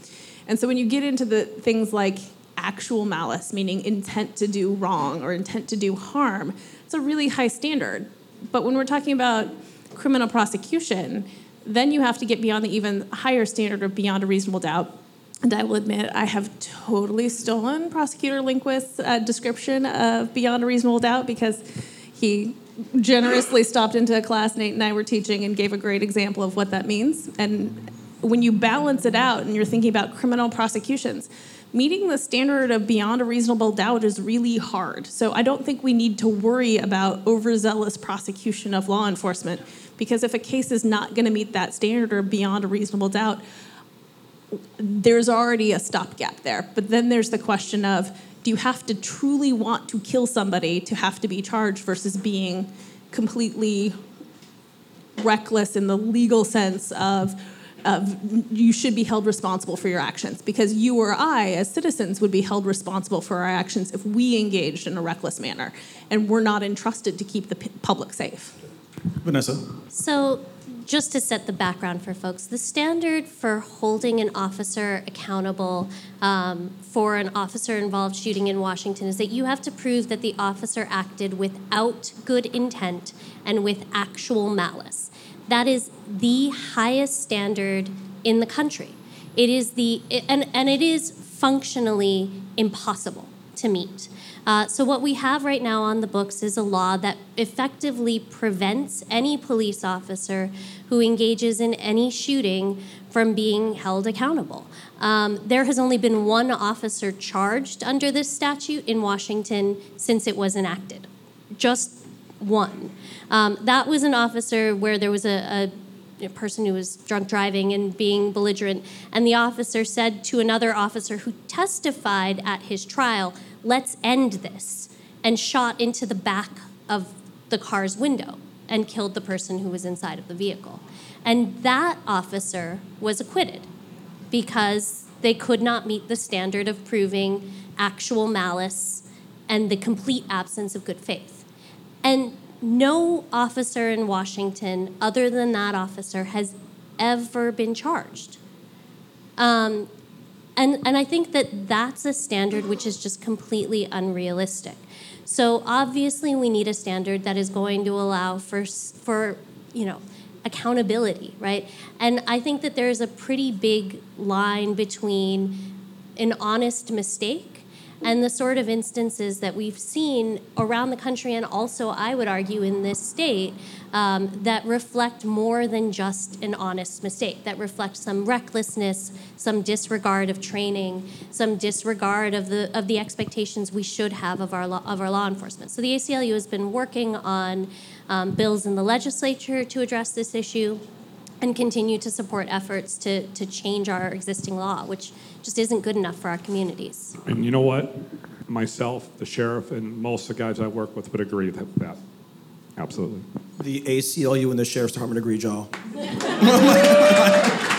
And so when you get into the things like actual malice, meaning intent to do wrong or intent to do harm, it's a really high standard. But when we're talking about criminal prosecution, then you have to get beyond the even higher standard of beyond a reasonable doubt. And I will admit, I have totally stolen Prosecutor Lindquist's uh, description of beyond a reasonable doubt because he generously stopped into a class Nate and I were teaching and gave a great example of what that means. And when you balance it out and you're thinking about criminal prosecutions, meeting the standard of beyond a reasonable doubt is really hard. So I don't think we need to worry about overzealous prosecution of law enforcement because if a case is not going to meet that standard or beyond a reasonable doubt, there's already a stopgap there. But then there's the question of do you have to truly want to kill somebody to have to be charged versus being completely reckless in the legal sense of of you should be held responsible for your actions because you or I as citizens would be held responsible for our actions if we engaged in a reckless manner and we're not entrusted to keep the p- public safe. Vanessa. So, just to set the background for folks, the standard for holding an officer accountable um, for an officer involved shooting in Washington is that you have to prove that the officer acted without good intent and with actual malice. That is the highest standard in the country. It is the and and it is functionally impossible to meet. Uh, so what we have right now on the books is a law that effectively prevents any police officer who engages in any shooting from being held accountable. Um, there has only been one officer charged under this statute in Washington since it was enacted. Just one. Um, that was an officer where there was a, a, a person who was drunk driving and being belligerent, and the officer said to another officer who testified at his trial, Let's end this, and shot into the back of the car's window and killed the person who was inside of the vehicle. And that officer was acquitted because they could not meet the standard of proving actual malice and the complete absence of good faith. And no officer in Washington, other than that officer, has ever been charged. Um, and, and I think that that's a standard which is just completely unrealistic. So obviously, we need a standard that is going to allow for, for you know, accountability, right? And I think that there's a pretty big line between an honest mistake and the sort of instances that we've seen around the country and also, I would argue, in this state um, that reflect more than just an honest mistake, that reflect some recklessness, some disregard of training, some disregard of the, of the expectations we should have of our, law, of our law enforcement. So the ACLU has been working on um, bills in the legislature to address this issue and continue to support efforts to, to change our existing law, which just isn't good enough for our communities. And you know what? Myself, the sheriff, and most of the guys I work with would agree with that. Absolutely. The ACLU and the Sheriff's Department agree, y'all.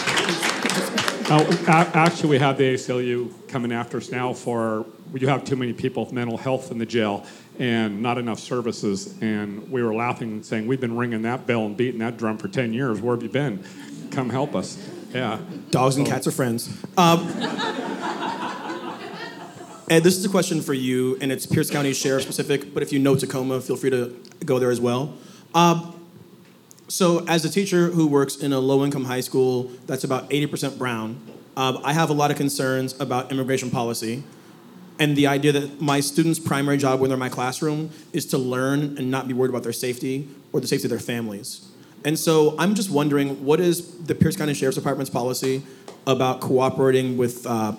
Now, a- actually, we have the ACLU coming after us now for you have too many people with mental health in the jail and not enough services. And we were laughing and saying, We've been ringing that bell and beating that drum for 10 years. Where have you been? Come help us. Yeah. Dogs and cats are friends. Um, Ed, this is a question for you, and it's Pierce County Sheriff specific, but if you know Tacoma, feel free to go there as well. Um, so, as a teacher who works in a low income high school that's about 80% brown, um, I have a lot of concerns about immigration policy and the idea that my students' primary job when they're in my classroom is to learn and not be worried about their safety or the safety of their families. And so I'm just wondering what is the Pierce County Sheriff's Department's policy about cooperating with, uh,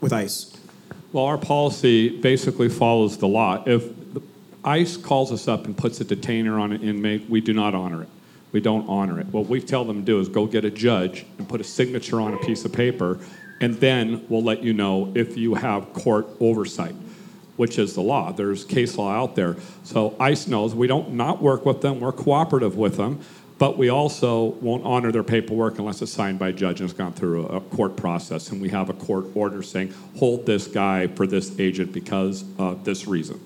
with ICE? Well, our policy basically follows the law. If ICE calls us up and puts a detainer on an inmate, we do not honor it. We don't honor it. What we tell them to do is go get a judge and put a signature on a piece of paper, and then we'll let you know if you have court oversight, which is the law. There's case law out there. So ICE knows we don't not work with them, we're cooperative with them. But we also won't honor their paperwork unless it's signed by a judge and it's gone through a, court process. And we have a court order saying, hold this guy for this agent because of this reason.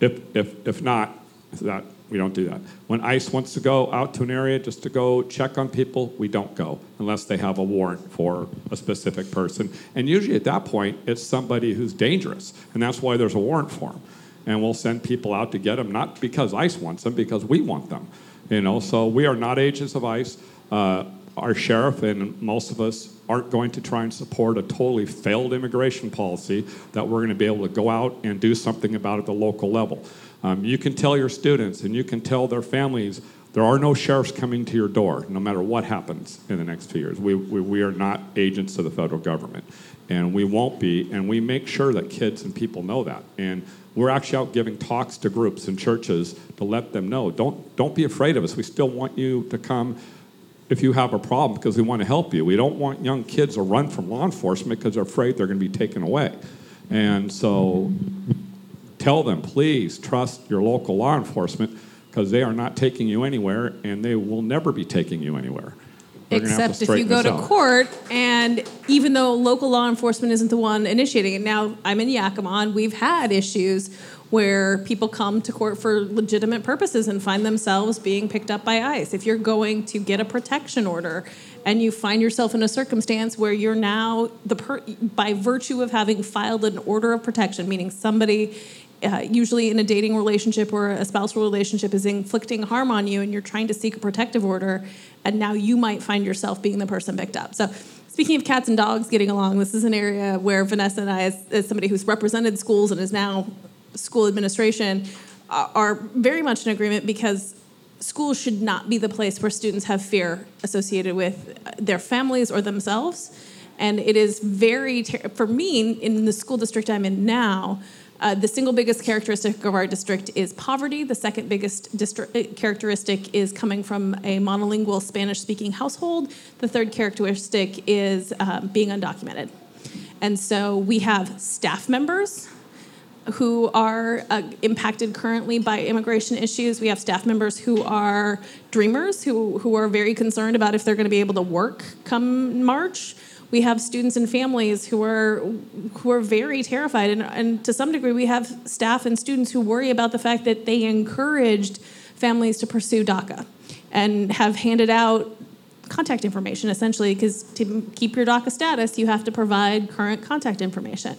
If, if, if not, that we don't do that. When ICE wants to go out to an area just to go check on people, we don't go unless they have a warrant for a specific person. And usually at that point, it's somebody who's dangerous. And that's why there's a warrant for them. And we'll send people out to get them, not because ICE wants them, because we want them. You know, so we are not agents of ICE. Uh, our sheriff and most of us aren't going to try and support a totally failed immigration policy that we're going to be able to go out and do something about at the local level. Um, you can tell your students and you can tell their families there are no sheriffs coming to your door no matter what happens in the next few years. We, we, we are not agents of the federal government, and we won't be, and we make sure that kids and people know that. And we're actually out giving talks to groups and churches to let them know don't, don't be afraid of us. We still want you to come if you have a problem because we want to help you. We don't want young kids to run from law enforcement because they're afraid they're going to be taken away. And so tell them, please trust your local law enforcement because they are not taking you anywhere and they will never be taking you anywhere. They're Except if you go to out. court, and even though local law enforcement isn't the one initiating it, now I'm in Yakima, and we've had issues where people come to court for legitimate purposes and find themselves being picked up by ICE. If you're going to get a protection order and you find yourself in a circumstance where you're now the per- by virtue of having filed an order of protection, meaning somebody uh, usually in a dating relationship or a spousal relationship is inflicting harm on you and you're trying to seek a protective order and now you might find yourself being the person picked up. So speaking of cats and dogs getting along this is an area where vanessa and i as, as somebody who's represented schools and is now school administration uh, are very much in agreement because schools should not be the place where students have fear associated with their families or themselves. And it is very ter- for me in the school district i'm in now uh, the single biggest characteristic of our district is poverty. The second biggest district characteristic is coming from a monolingual Spanish speaking household. The third characteristic is um, being undocumented. And so we have staff members who are uh, impacted currently by immigration issues. We have staff members who are dreamers, who, who are very concerned about if they're going to be able to work come March. We have students and families who are who are very terrified, and, and to some degree, we have staff and students who worry about the fact that they encouraged families to pursue DACA and have handed out contact information essentially because to keep your DACA status, you have to provide current contact information.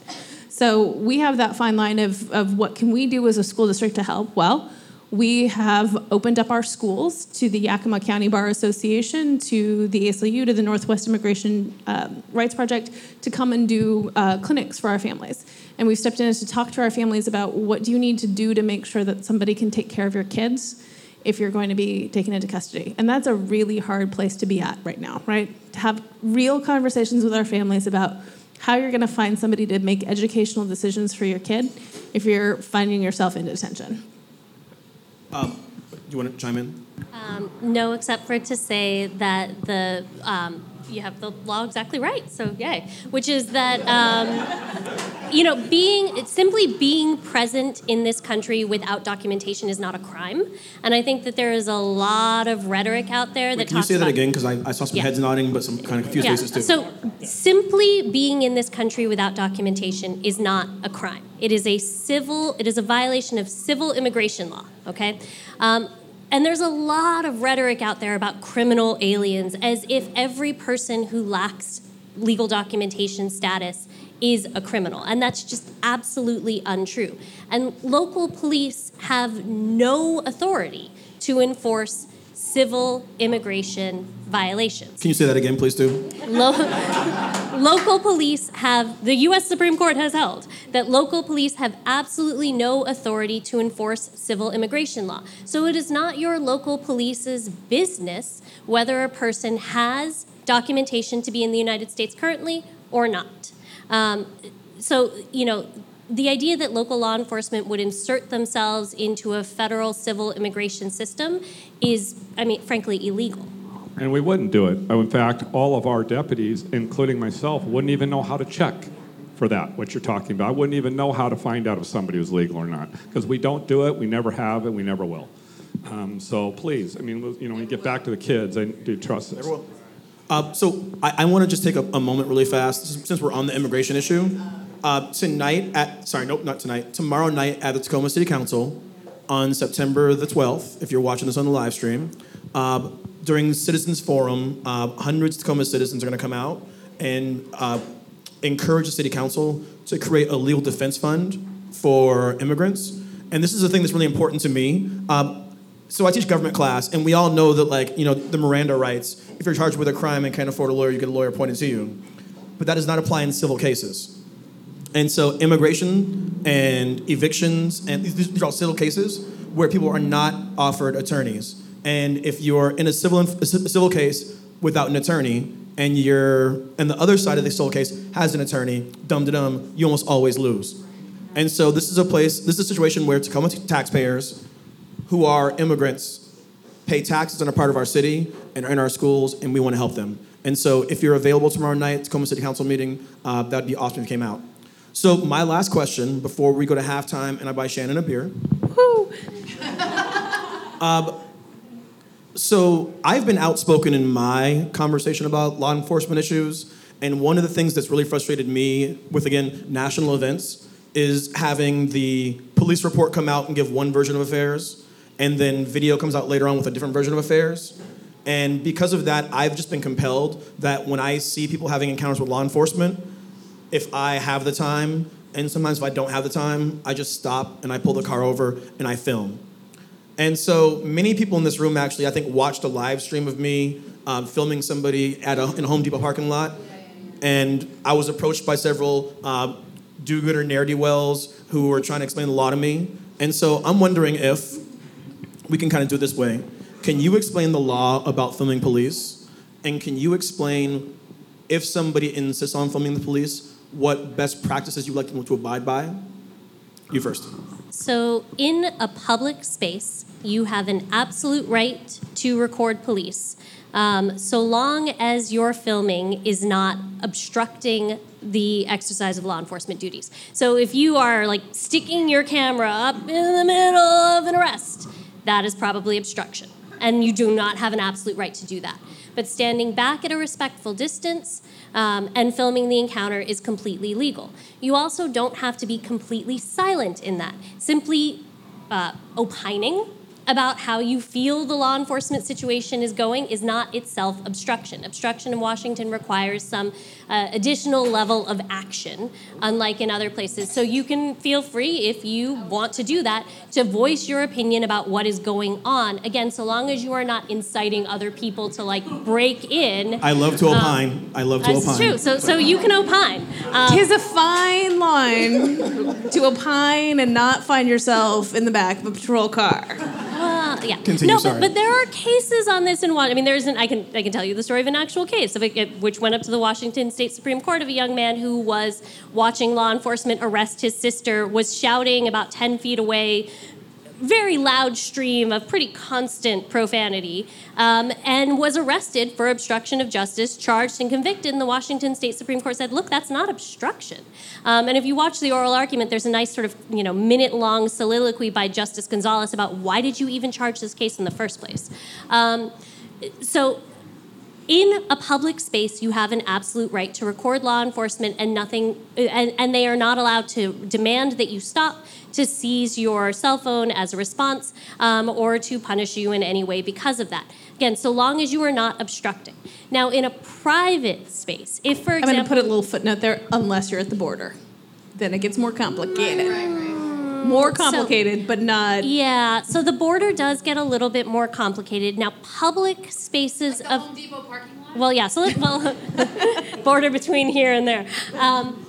So we have that fine line of, of what can we do as a school district to help? Well, We have opened up our schools to the Yakima County Bar Association, to the ACLU, to the Northwest Immigration um, Rights Project to come and do uh, clinics for our families. And we've stepped in to talk to our families about what do you need to do to make sure that somebody can take care of your kids if you're going to be taken into custody. And that's a really hard place to be at right now, right? To have real conversations with our families about how you're going to find somebody to make educational decisions for your kid if you're finding yourself in detention. Do you want to chime in? Um, no, except for to say that the um, you have the law exactly right. So yay, which is that um, you know being simply being present in this country without documentation is not a crime, and I think that there is a lot of rhetoric out there that Wait, can you talks say that again? Because I, I saw some Yeah. heads nodding, but some kind of confused faces too. So simply being in this country without documentation is not a crime. It is a civil. It is a violation of civil immigration law. Okay. Um, and there's a lot of rhetoric out there about criminal aliens as if every person who lacks legal documentation status is a criminal. And that's just absolutely untrue. And local police have no authority to enforce civil immigration violations. Can you say that again, please, too? Lo- local police have, the US Supreme Court has held that local police have absolutely no authority to enforce civil immigration law. So it is not your local police's business whether a person has documentation to be in the United States currently or not. Um, so, you know, the idea that local law enforcement would insert themselves into a federal civil immigration system is, I mean, frankly, illegal. And we wouldn't do it. In fact, all of our deputies, including myself, wouldn't even know how to check for that, what you're talking about. I wouldn't even know how to find out if somebody was legal or not. Because we don't do it, we never have, and we never will. Um, so please, I mean, you know, when you get back to the kids, I do trust this. Uh, so I, I want to just take a, a moment really fast, since- since we're on the immigration issue. Uh, tonight at, sorry, nope, not tonight, tomorrow night at the Tacoma City Council on September the 12th, if you're watching this on the live stream, uh, during Citizens Forum, uh, hundreds of Tacoma citizens are going to come out and uh, encourage the City Council to create a legal defense fund for immigrants. And this is a thing that's really important to me. Um, so I teach government class, and we all know that, like, you know, the Miranda rights. If you're charged with a crime and can't afford a lawyer, you get a lawyer appointed to you. But that does not apply in civil cases. And so immigration and evictions, and these are all civil cases where people are not offered attorneys. And if you're in a civil a civil case without an attorney, and you're and the other side of the civil case has an attorney, dum dum, you almost always lose. And so this is a place, this is a situation where Tacoma taxpayers who are immigrants pay taxes and are part of our city and are in our schools, and we want to help them. And so if you're available tomorrow night, Tacoma City Council meeting, uh, that'd be awesome if you came out. So my last question before we go to halftime and I buy Shannon a beer. Um, so I've been outspoken in my conversation about law enforcement issues, and one of the things that's really frustrated me with again national events is having the police report come out and give one version of affairs, and then video comes out later on with a different version of affairs. And because of that, I've just been compelled that when I see people having encounters with law enforcement, if I have the time, and sometimes if I don't have the time, I just stop and I pull the car over and I film. And so many people in this room actually, I think, watched a live stream of me um, filming somebody at a, in a Home Depot parking lot. And I was approached by several uh, do-gooder ne'er-do-wells who were trying to explain the law to me. And so I'm wondering if we can kind of do it this way. Can you explain the law about filming police? And can you explain if somebody insists on filming the police, what best practices you'd like to abide by? You first. So, in a public space, you have an absolute right to record police, um, so long as your filming is not obstructing the exercise of law enforcement duties. So, if you are like sticking your camera up in the middle of an arrest, that is probably obstruction, and you do not have an absolute right to do that. But standing back at a respectful distance um, and filming the encounter is completely legal. You also don't have to be completely silent in that. Simply uh, opining about how you feel the law enforcement situation is going is not itself obstruction. Obstruction in Washington requires some uh, additional level of action, unlike in other places. So you can feel free, if you want to do that, to voice your opinion about what is going on. Again, so long as you are not inciting other people to like break in. I love to opine. I love to That's opine. true. So, so you can opine. Um, Tis a fine line to opine and not find yourself in the back of a patrol car. Uh, yeah. Continue, no, sorry. but, but there are cases on this in one. I mean, there isn't. I can I can tell you the story of an actual case of a, which went up to the Washington State Supreme Court of a young man who was watching law enforcement arrest his sister, was shouting about ten feet away. Very loud stream of pretty constant profanity, um, and was arrested for obstruction of justice, charged and convicted. And the Washington State Supreme Court said, "Look, that's not obstruction." Um, and if you watch the oral argument, there's a nice sort of you know minute-long soliloquy by Justice Gonzalez about why did you even charge this case in the first place. Um, so in a public space, you have an absolute right to record law enforcement, and nothing, and, and they are not allowed to demand that you stop, to seize your cell phone as a response, um, or to punish you in any way because of that. Again, so long as you are not obstructing. Now, in a private space, if, for example, I'm going to put a little footnote there, unless you're at the border. Then it gets more complicated. More complicated, but not. yeah, so the border does get a little bit more complicated. Now, public spaces of Home Depot parking lot. Well, yeah. So let's. well, border between here and there. Um,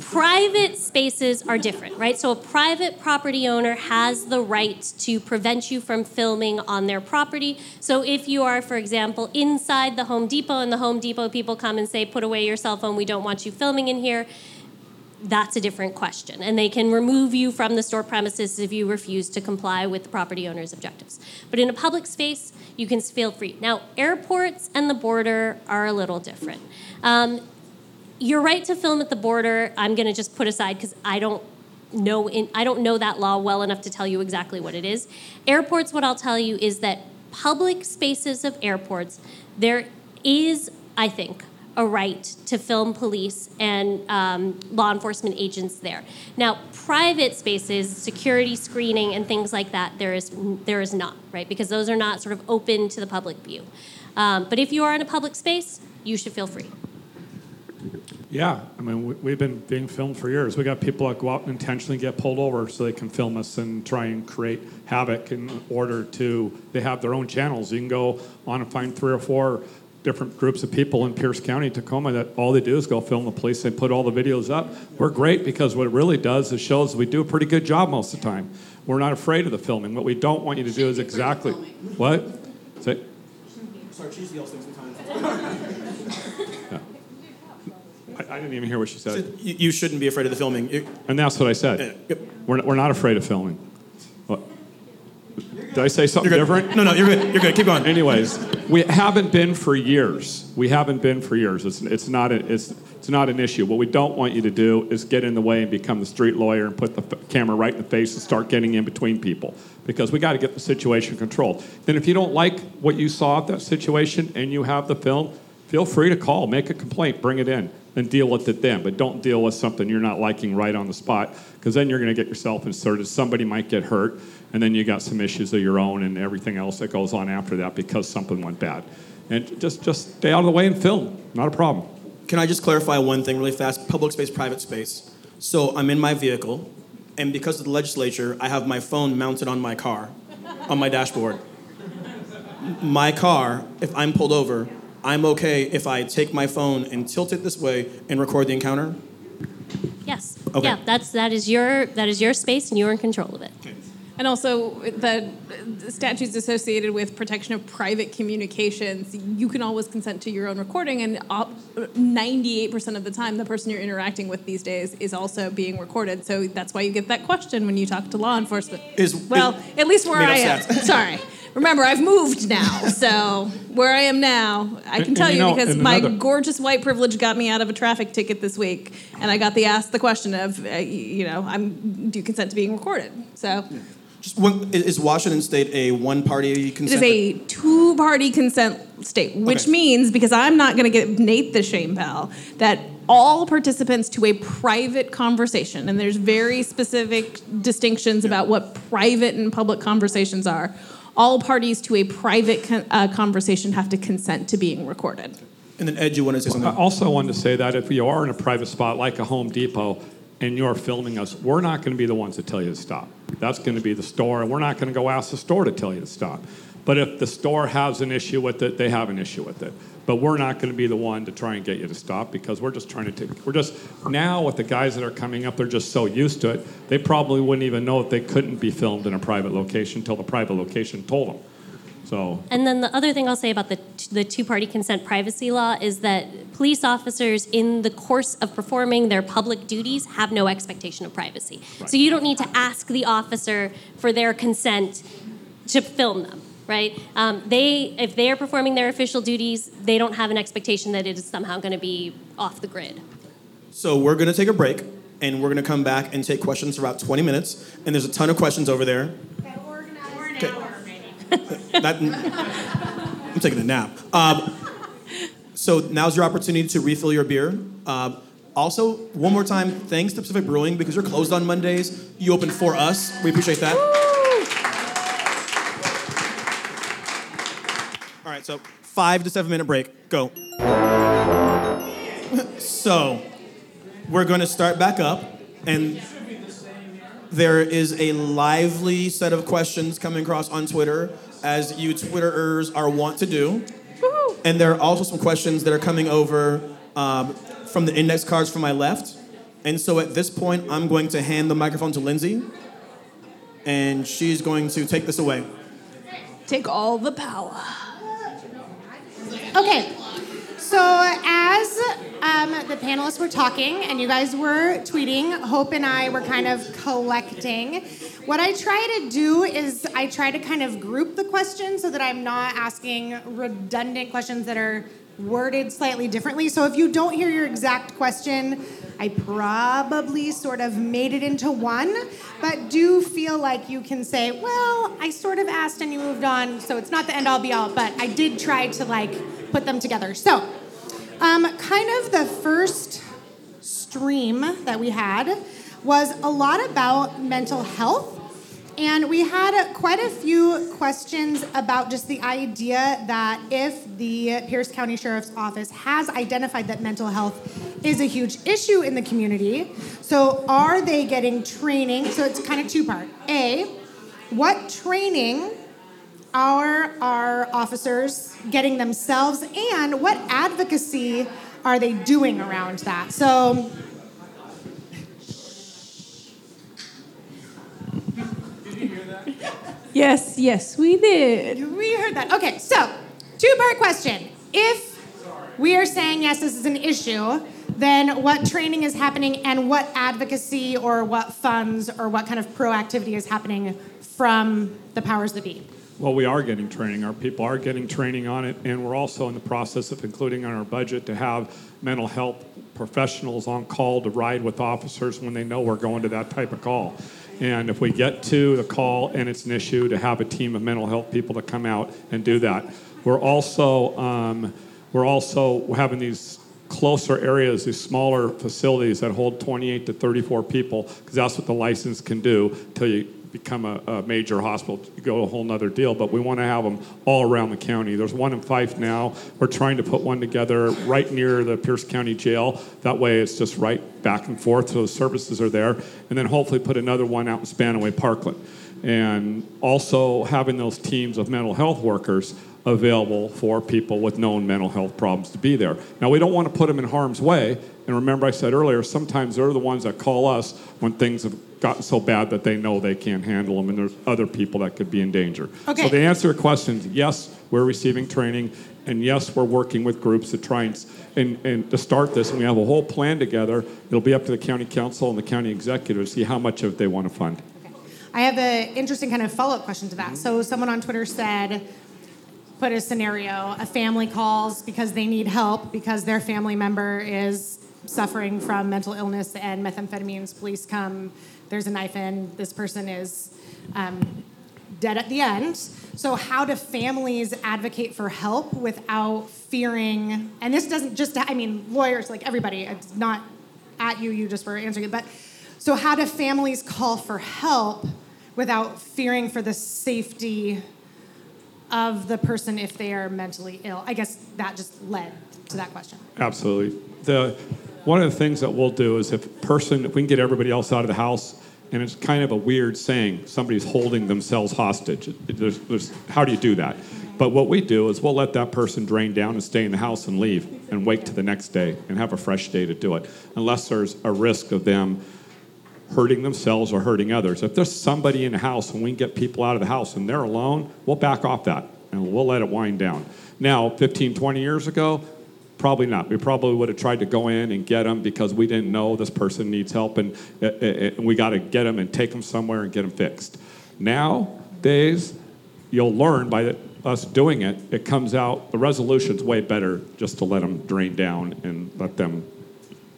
private spaces are different, right? So a private property owner has the right to prevent you from filming on their property. So if you are, for example, inside the Home Depot and the Home Depot people come and say, "Put away your cell phone. We don't want you filming in here." That's a different question. And they can remove you from the store premises if you refuse to comply with the property owner's objectives. But in a public space, you can feel free. Now, airports and the border are a little different. Um, your right to film at the border, I'm going to just put aside because I don't know in, I don't know that law well enough to tell you exactly what it is. Airports, what I'll tell you is that public spaces of airports, there is, I think, a right to film police and um, law enforcement agents there. Now, private spaces, security screening, and things like that, there is there is not right because those are not sort of open to the public view. Um, but if you are in a public space, you should feel free. Yeah, I mean, we- we've been being filmed for years. We got people that go out and intentionally get pulled over so they can film us and try and create havoc in order to. They have their own channels. You can go on and find three or four different groups of people in Pierce County, Tacoma, that all they do is go film the police. They put all the videos up. We're great because what it really does is shows we do a pretty good job most of the time. We're not afraid of the filming. What we don't want you to do is exactly what. Say, Sorry, cheesy yells things sometimes. I, I didn't even hear what she said. You, you shouldn't be afraid of the filming. You- And that's what I said. Yeah, yep. We're, we're not afraid of filming. Did I say something different? No, no, you're good. You're good. Keep going. Anyways, we haven't been for years. We haven't been for years. It's, it's, not a, it's, it's not an issue. What we don't want you to do is get in the way and become the street lawyer and put the f- camera right in the face and start getting in between people because we got to get the situation controlled. Then, if you don't like what you saw at that situation and you have the film, feel free to call, make a complaint, bring it in, and deal with it then. But don't deal with something you're not liking right on the spot because then you're going to get yourself inserted. Somebody might get hurt, and then you got some issues of your own and everything else that goes on after that because something went bad. And just just stay out of the way and film. Not a problem. Can I just clarify one thing really fast? Public space, private space. So I'm in my vehicle, and because of the legislature, I have my phone mounted on my car, on my dashboard. My car, if I'm pulled over, I'm okay if I take my phone and tilt it this way and record the encounter. Yes. Okay. Yeah, that's that is your that is your space and you're in control of it. Okay. And also, the the statutes associated with protection of private communications, you can always consent to your own recording, and op- 98% of the time, the person you're interacting with these days is also being recorded. So that's why you get that question when you talk to law enforcement. Is- well, is- at least where I am. Sorry. Remember, I've moved now, so where I am now, I can And- tell and you you know, because my another- gorgeous white privilege got me out of a traffic ticket this week, and I got the asked the question of, uh, you know, I'm do you consent to being recorded? So. Just one, i- is Washington State a one-party consent? is a two party consent state, which Okay. means, because I'm not going to give Nate the shame bell, that all participants to a private conversation, and there's very specific distinctions about what private and public conversations are. All parties to a private con- uh, conversation have to consent to being recorded. and then Ed, you want to say something? I also wanted to say that if you are in a private spot like a Home Depot and you're filming us, we're not going to be the ones to tell you to stop. That's going to be the store, and we're not going to go ask the store to tell you to stop. But if the store has an issue with it, they have an issue with it. But we're not going to be the one to try and get you to stop because we're just trying to take, we're just, now with the guys that are coming up, they're just so used to it, they probably wouldn't even know that they couldn't be filmed in a private location until the private location told them. So, And then the other thing I'll say about the, the two party consent privacy law is that police officers, in the course of performing their public duties, have no expectation of privacy. So you don't need to ask the officer for their consent to film them. Right? Um, they, if they are performing their official duties, they don't have an expectation that it is somehow going to be off the grid. So we're going to take a break, and we're going to come back and take questions for about 20 minutes. And there's a ton of questions over there. Okay. that, I'm taking a nap. Um, so now's your opportunity to refill your beer. Um, also, one more time, thanks to Pacific Brewing because you're closed on Mondays. You open for us. We appreciate that. Right, so five to seven minute break. Go. so, we're going to start back up, and there is a lively set of questions coming across on Twitter, as you Twitterers are wont to do. And there are also some questions that are coming over um, from the index cards from my left. And so at this point, I'm going to hand the microphone to Lindsay, and she's going to take this away. Take all the power. Okay, so as um, the panelists were talking and you guys were tweeting, Hope and I were kind of collecting. What I try to do is I try to kind of group the questions so that I'm not asking redundant questions that are worded slightly differently. So if you don't hear your exact question, I probably sort of made it into one, but do feel like you can say, well, I sort of asked and you moved on, so it's not the end all be all, but I did try to like put them together. So, um, kind of the first stream that we had was a lot about mental health. And we had quite a few questions about just the idea that if the Pierce County Sheriff's Office has identified that mental health is a huge issue in the community, so are they getting training? So it's kind of two part. A, what training are our officers getting themselves, and what advocacy are they doing around that? So Yes, yes, we did. We heard that. Okay, so two part question. If we are saying yes, this is an issue, then what training is happening and what advocacy or what funds or what kind of proactivity is happening from the powers that be? Well, we are getting training. Our people are getting training on it, and we're also in the process of including on our budget to have mental health professionals on call to ride with officers when they know we're going to that type of call. And if we get to the call and it's an issue, to have a team of mental health people to come out and do that. We're also um, we're also having these closer areas, these smaller facilities that hold 28 to 34 people, because that's what the license can do till you become a, a major hospital. Go a whole nother deal, but we want to have them all around the county. There's one in Fife now. We're trying to put one together right near the Pierce County Jail. That way it's just right back and forth, so the services are there. And then hopefully put another one out in Spanaway Parkland. And also having those teams of mental health workers available for people with known mental health problems to be there. Now, we don't want to put them in harm's way. And remember, I said earlier, sometimes they're the ones that call us when things have gotten so bad that they know they can't handle them, and there's other people that could be in danger. Okay. So, the answer to your questions yes, we're receiving training, and yes, we're working with groups to try and, and, and to start this, and we have a whole plan together. It'll be up to the county council and the county executive to see how much of it they want to fund. I have an interesting kind of follow up question to that. Mm-hmm. So, someone on Twitter said, put a scenario a family calls because they need help because their family member is suffering from mental illness and methamphetamines. Police come, there's a knife in, this person is um, dead at the end. So, how do families advocate for help without fearing? And this doesn't just, I mean, lawyers, like everybody, it's not at you, you just were answering it, but so how do families call for help without fearing for the safety of the person if they are mentally ill? I guess that just led to that question. Absolutely. The one of the things that we'll do is if person, if we can get everybody else out of the house, and it's kind of a weird saying, somebody's holding themselves hostage. There's, there's, how do you do that? But what we do is we'll let that person drain down and stay in the house and leave and wait to the next day and have a fresh day to do it, unless there's a risk of them hurting themselves or hurting others. If there's somebody in the house and we can get people out of the house and they're alone, we'll back off that and we'll let it wind down. Now, 15, 20 years ago, Probably not. We probably would have tried to go in and get them because we didn't know this person needs help, and, uh, uh, we got to get them and take them somewhere and get them fixed. Nowadays, you'll learn by us doing it. It comes out the resolution's way better just to let them drain down and let them.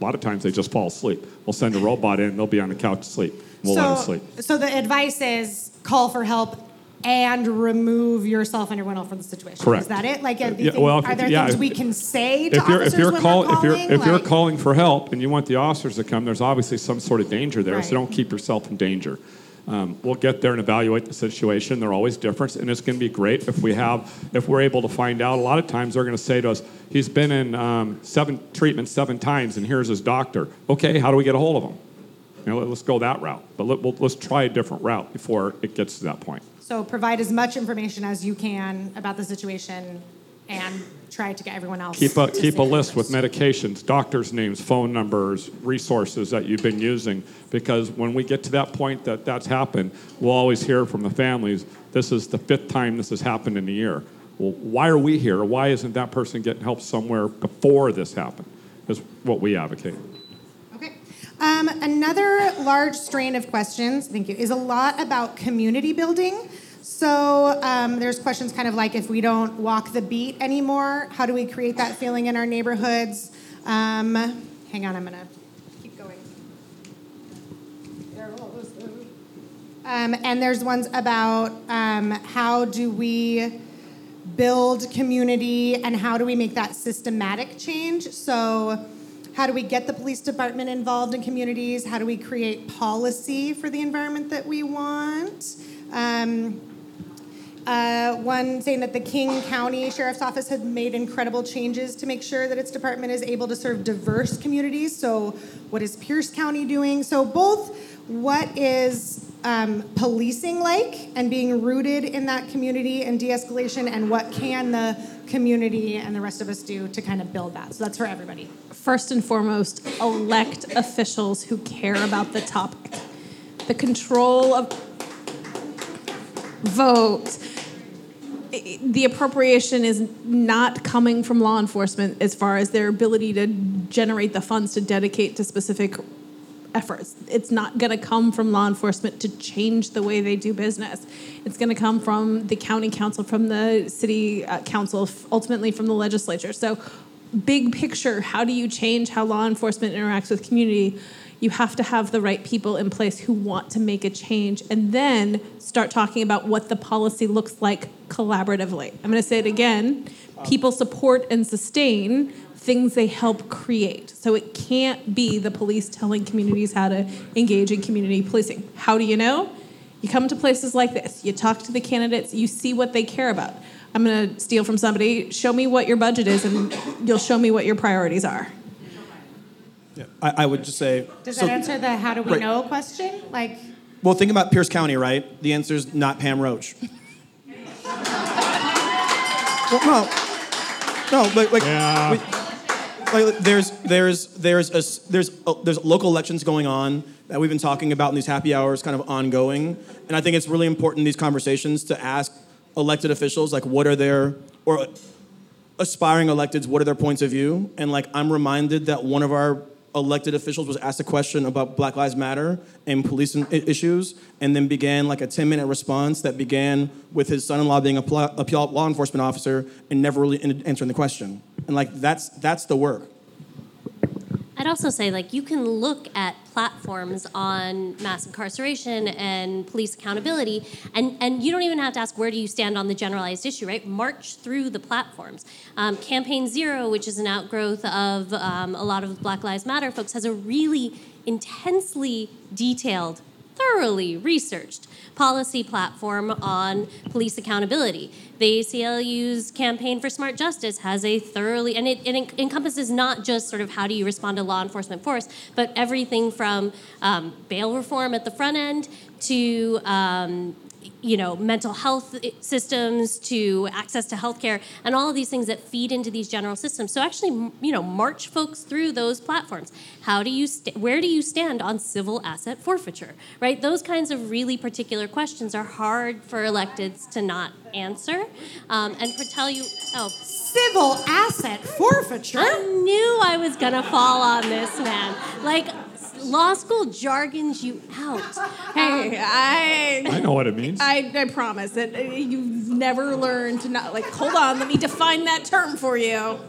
A lot of times they just fall asleep. We'll send a robot in; they'll be on the couch asleep. We'll so, let them sleep. So the advice is call for help and remove yourself and everyone else from the situation. Correct. Is that it? Like, uh, uh, are, Yeah, well, if- are there yeah, things if- we can say to if you're, officers if you're, when call, we're if you're, calling? if you're calling for help and you want the officers to come, there's obviously some sort of danger there, Right. so don't keep yourself in danger. Um, we'll get there and evaluate the situation. They're always different, and it's going to be great if we have, if we're able to find out. A lot of times they're going to say to us, "He's been in um, seven treatments seven times, and here's his doctor." Okay, how do we get a hold of him? You know, let- let's go that route, but let, we'll, let's try a different route before it gets to that point. So provide as much information as you can about the situation and try to get everyone else. Keep a, to keep a list with medications, doctors' names, phone numbers, resources that you've been using, because when we get to that point that that's happened, we'll always hear from the families, this is the fifth time this has happened in a year. Well, why are we here? Why isn't that person getting help somewhere before this happened? Is what we advocate. Okay. Um, another large strain of questions, thank you, is a lot about community building. So um, there's questions kind of like if we don't walk the beat anymore, how do we create that feeling in our neighborhoods? Um, hang on, I'm gonna keep going. Um, and there's ones about um, how do we build community and how do we make that systematic change? So, how do we get the police department involved in communities? How do we create policy for the environment that we want? Um, uh, one saying that the King County Sheriff's Office had made incredible changes to make sure that its department is able to serve diverse communities. So, what is Pierce County doing? So, both what is um, policing like and being rooted in that community and de escalation, and what can the community and the rest of us do to kind of build that? So, that's for everybody. First and foremost, elect officials who care about the topic. The control of vote. The appropriation is not coming from law enforcement as far as their ability to generate the funds to dedicate to specific efforts. It's not going to come from law enforcement to change the way they do business. It's going to come from the county council, from the city uh, council, ultimately from the legislature. So, big picture, how do you change how law enforcement interacts with community? You have to have the right people in place who want to make a change and then start talking about what the policy looks like collaboratively. I'm going to say it again people support and sustain things they help create. So it can't be the police telling communities how to engage in community policing. How do you know? You come to places like this, you talk to the candidates, you see what they care about. I'm going to steal from somebody, show me what your budget is, and you'll show me what your priorities are. Yeah, I, I would just say. Does so- that answer the how do we Right. know question? Like, Well, think about Pierce County, right? The answer is not Pam Roach. well, no, no, but like, Yeah. we- like there's there's there's a, s- there's a, there's local elections going on that we've been talking about in these happy hours, kind of ongoing, and I think it's really important in these conversations to ask elected officials like what are their or aspiring electeds, what are their points of view? And like, I'm reminded that one of our elected officials was asked a question about Black Lives Matter and police issues, and then began like a 10 minute response that began with his son in law being a, pl- a law enforcement officer and never really in- answering the question. And like, that's, that's the work. I'd also say, like, you can look at platforms on mass incarceration and police accountability, and, and you don't even have to ask where do you stand on the generalized issue, right? March through the platforms. Um, Campaign Zero, which is an outgrowth of um, a lot of Black Lives Matter folks, has a really intensely detailed thoroughly researched policy platform on police accountability. The ACLU's Campaign for Smart Justice has a thoroughly, and it, it encompasses not just sort of how do you respond to law enforcement force, but everything from um, bail reform at the front end to um, you know, mental health systems to access to healthcare and all of these things that feed into these general systems. So actually, you know, march folks through those platforms. How do you, st- where do you stand on civil asset forfeiture, right? Those kinds of really particular questions are hard for electeds to not answer. Um, and to tell you, oh. Civil asset forfeiture? I knew I was gonna fall on this, man. Like, law school jargons you out. Hey, I I know what it means. I, I promise that you've never learned to not like. Hold on, let me define that term for you.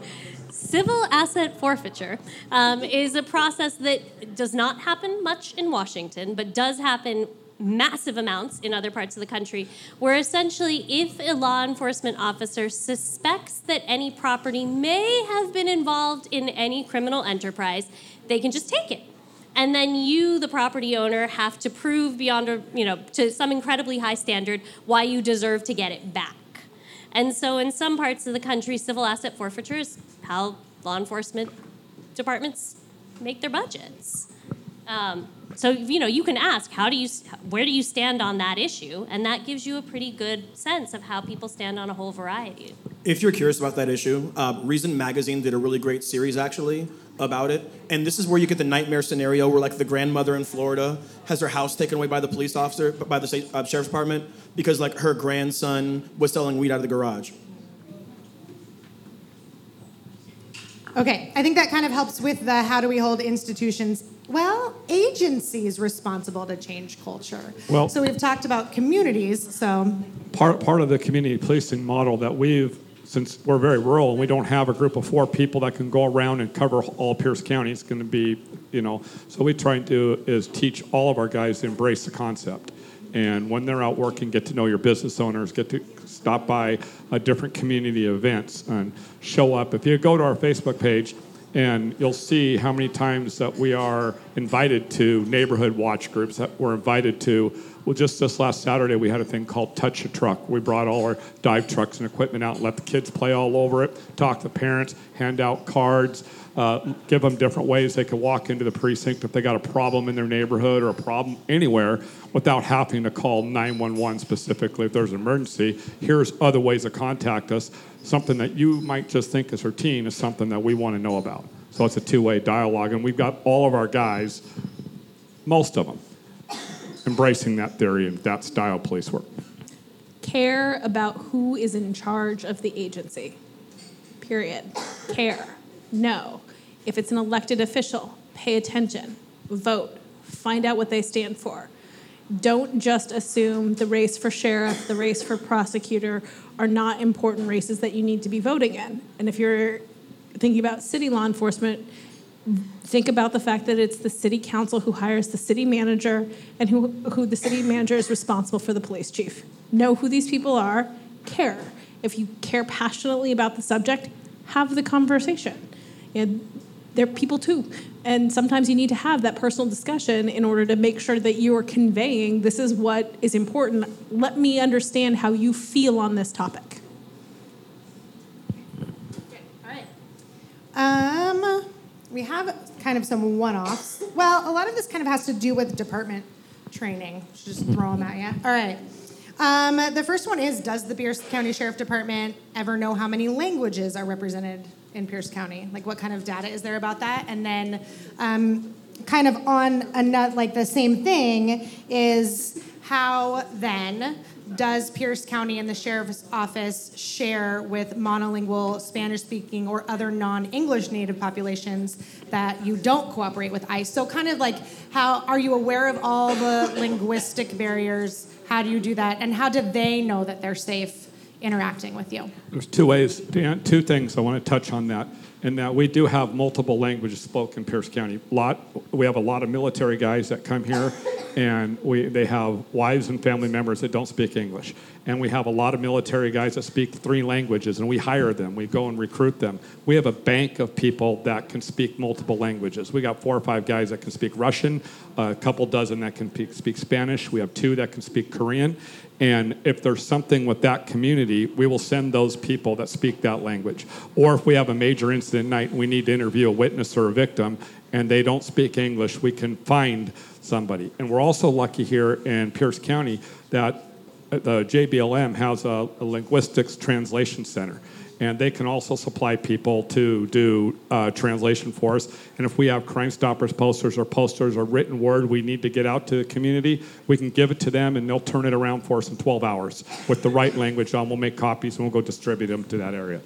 Civil asset forfeiture um, is a process that does not happen much in Washington, but does happen massive amounts in other parts of the country, where essentially, if a law enforcement officer suspects that any property may have been involved in any criminal enterprise, they can just take it and then you the property owner have to prove beyond a you know to some incredibly high standard why you deserve to get it back. And so in some parts of the country civil asset forfeiture is how law enforcement departments make their budgets. Um, so you know you can ask how do you where do you stand on that issue? And that gives you a pretty good sense of how people stand on a whole variety. If you're curious about that issue uh, reason magazine did a really great series actually about it. And this is where you get the nightmare scenario where, like, the grandmother in Florida has her house taken away by the police officer, by the state, uh, sheriff's department, because, like, her grandson was selling weed out of the garage. Okay, I think that kind of helps with the how do we hold institutions, well, agencies responsible to change culture. Well, so we've talked about communities, so. Part, part of the community policing model that we've since we're very rural and we don't have a group of four people that can go around and cover all Pierce County, it's going to be, you know, so we try and do is teach all of our guys to embrace the concept. And when they're out working, get to know your business owners, get to stop by a different community events and show up. If you go to our Facebook page, and you'll see how many times that we are invited to neighborhood watch groups that we're invited to well, just this last Saturday, we had a thing called Touch a Truck. We brought all our dive trucks and equipment out, and let the kids play all over it, talk to parents, hand out cards, uh, give them different ways they can walk into the precinct if they got a problem in their neighborhood or a problem anywhere without having to call 911 specifically if there's an emergency. Here's other ways to contact us. Something that you might just think is routine is something that we want to know about. So it's a two way dialogue, and we've got all of our guys, most of them, embracing that theory and that style police work. Care about who is in charge of the agency. Period. Care. No. If it's an elected official, pay attention, vote, find out what they stand for. Don't just assume the race for sheriff, the race for prosecutor are not important races that you need to be voting in. And if you're thinking about city law enforcement, think about the fact that it's the city council who hires the city manager and who, who the city manager is responsible for the police chief. Know who these people are, care. If you care passionately about the subject, have the conversation. And they're people too. And sometimes you need to have that personal discussion in order to make sure that you are conveying this is what is important. Let me understand how you feel on this topic. All right. Um, we have kind of some one-offs. Well, a lot of this kind of has to do with department training. Just throw them at you. All right. Um, the first one is Does the Pierce County Sheriff Department ever know how many languages are represented in Pierce County? Like, what kind of data is there about that? And then, um, kind of on another, like the same thing, is how then does Pierce County and the Sheriff's Office share with monolingual, Spanish speaking, or other non English native populations that you don't cooperate with ICE? So, kind of like, how are you aware of all the linguistic barriers? How do you do that? And how do they know that they're safe interacting with you? There's two ways, two things I want to touch on that. And that we do have multiple languages spoken in Pierce County. Lot, we have a lot of military guys that come here, and we, they have wives and family members that don't speak English. And we have a lot of military guys that speak three languages, and we hire them. We go and recruit them. We have a bank of people that can speak multiple languages. We got four or five guys that can speak Russian, a couple dozen that can speak Spanish. We have two that can speak Korean. And if there's something with that community, we will send those people that speak that language. Or if we have a major incident night we need to interview a witness or a victim and they don't speak English, we can find somebody. And we're also lucky here in Pierce County that the JBLM has a, a linguistics translation center and they can also supply people to do uh, translation for us. And if we have Crime Stoppers posters or posters or written word we need to get out to the community, we can give it to them and they'll turn it around for us in 12 hours with the right language on. We'll make copies and we'll go distribute them to that area.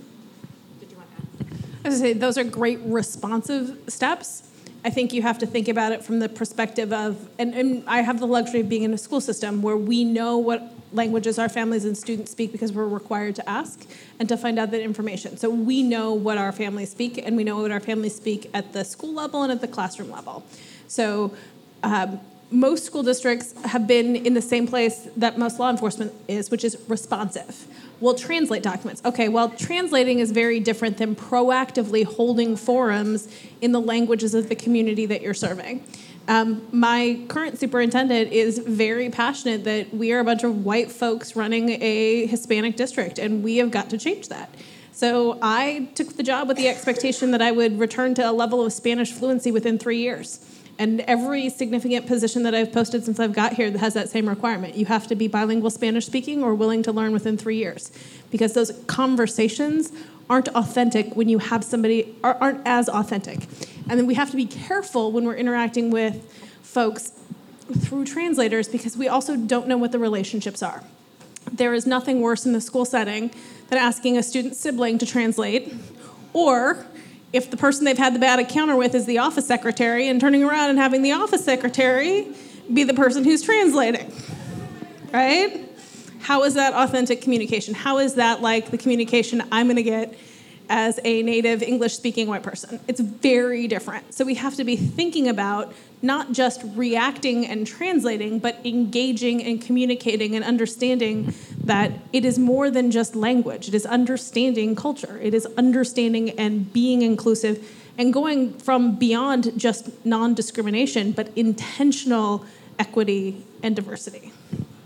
I was say those are great responsive steps. I think you have to think about it from the perspective of, and, and I have the luxury of being in a school system where we know what languages our families and students speak because we're required to ask and to find out that information. So we know what our families speak, and we know what our families speak at the school level and at the classroom level. So um, most school districts have been in the same place that most law enforcement is, which is responsive. We'll translate documents. Okay, well, translating is very different than proactively holding forums in the languages of the community that you're serving. Um, my current superintendent is very passionate that we are a bunch of white folks running a Hispanic district, and we have got to change that. So I took the job with the expectation that I would return to a level of Spanish fluency within three years. And every significant position that I've posted since I've got here has that same requirement. You have to be bilingual Spanish speaking or willing to learn within three years. Because those conversations aren't authentic when you have somebody, aren't as authentic. And then we have to be careful when we're interacting with folks through translators because we also don't know what the relationships are. There is nothing worse in the school setting than asking a student sibling to translate or if the person they've had the bad encounter with is the office secretary and turning around and having the office secretary be the person who's translating, right? How is that authentic communication? How is that like the communication I'm going to get as a native English speaking white person? It's very different. So we have to be thinking about not just reacting and translating, but engaging and communicating and understanding that it is more than just language. It is understanding culture, it is understanding and being inclusive and going from beyond just non discrimination, but intentional equity and diversity.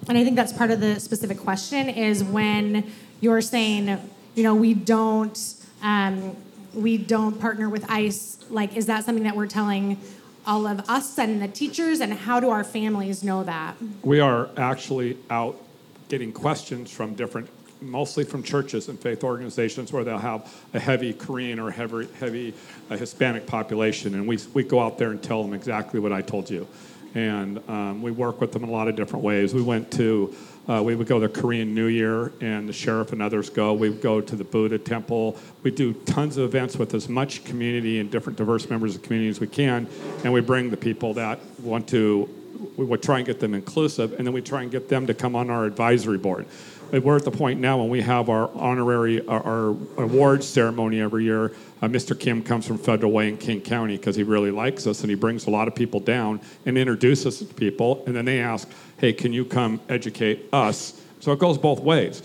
And I think that's part of the specific question is when you're saying, you know, we don't um, we don't partner with ICE. Like, is that something that we're telling all of us and the teachers, and how do our families know that? We are actually out getting questions from different, mostly from churches and faith organizations where they'll have a heavy Korean or heavy, heavy uh, Hispanic population, and we, we go out there and tell them exactly what I told you. And um, we work with them in a lot of different ways. We went to uh, we would go to Korean New Year, and the sheriff and others go. We would go to the Buddha temple. We do tons of events with as much community and different diverse members of the community as we can, and we bring the people that want to. We would try and get them inclusive, and then we try and get them to come on our advisory board. We're at the point now when we have our honorary, our, our awards ceremony every year. Uh, Mr. Kim comes from Federal Way in King County because he really likes us, and he brings a lot of people down and introduces us to people, and then they ask hey, can you come educate us? So it goes both ways.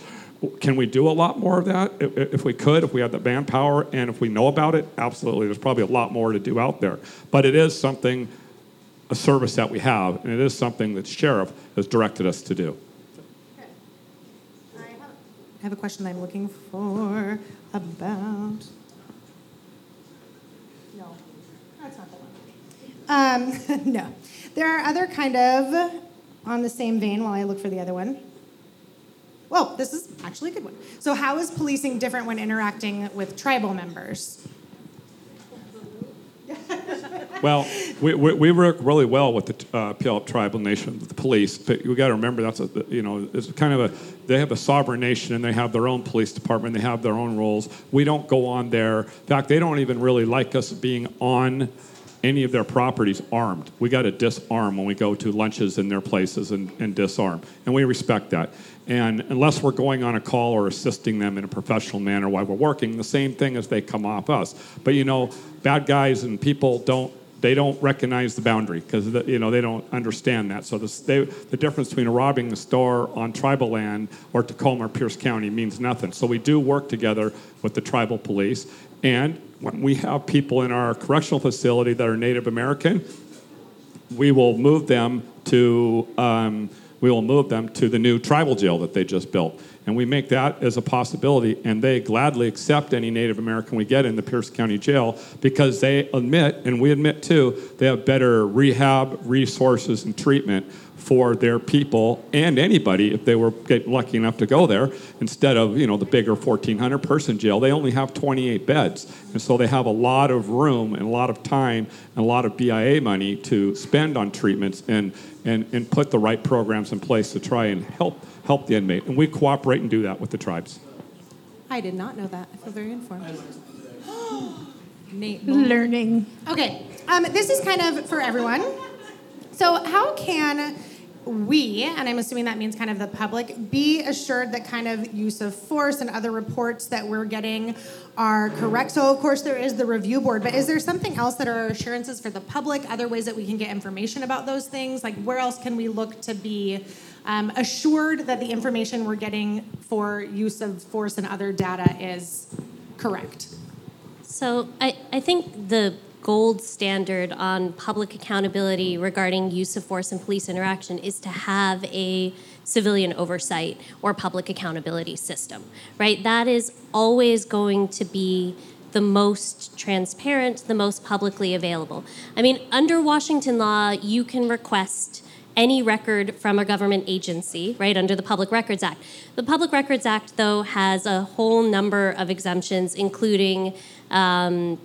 Can we do a lot more of that? If we could, if we had the manpower, and if we know about it, absolutely. There's probably a lot more to do out there. But it is something, a service that we have, and it is something that sheriff has directed us to do. I have a question I'm looking for about. No, that's not the one. Um, no, there are other kind of on the same vein while I look for the other one. Well, this is actually a good one. So, how is policing different when interacting with tribal members? well, we, we, we, work really well with the uh, Puyallup Tribal Nation, the police. But we got to remember that's a you know it's kind of a they have a sovereign nation and they have their own police department. They have their own roles. We don't go on there. In fact, they don't even really like us being on any of their properties armed. We got to disarm when we go to lunches in their places and, and disarm. And we respect that. And unless we're going on a call or assisting them in a professional manner while we're working, the same thing as they come off us. But you know, bad guys and people don't they don't recognize the boundary because you know they don't understand that. So the, they, the difference between robbing a store on tribal land or Tacoma or Pierce County means nothing. So we do work together with the tribal police, and when we have people in our correctional facility that are Native American, we will move them to um, we will move them to the new tribal jail that they just built. And we make that as a possibility, and they gladly accept any Native American we get in the Pierce County Jail because they admit, and we admit too, they have better rehab, resources, and treatment for their people and anybody if they were lucky enough to go there instead of you know the bigger 1400 person jail they only have 28 beds and so they have a lot of room and a lot of time and a lot of bia money to spend on treatments and and, and put the right programs in place to try and help help the inmate. And we cooperate and do that with the tribes. I did not know that. I feel very informed. Nate, learning. Okay, um, this is kind of for everyone. So, how can we, and I'm assuming that means kind of the public, be assured that kind of use of force and other reports that we're getting are correct. So, of course, there is the review board, but is there something else that are assurances for the public, other ways that we can get information about those things? Like, where else can we look to be um, assured that the information we're getting for use of force and other data is correct? So, I, I think the gold standard on public accountability regarding use of force and police interaction is to have a civilian oversight or public accountability system, right? That is always going to be the most transparent, the most publicly available. I mean, under Washington law, you can request any record from a government agency, right, under the Public Records Act. The Public Records Act, though, has a whole number of exemptions, including um,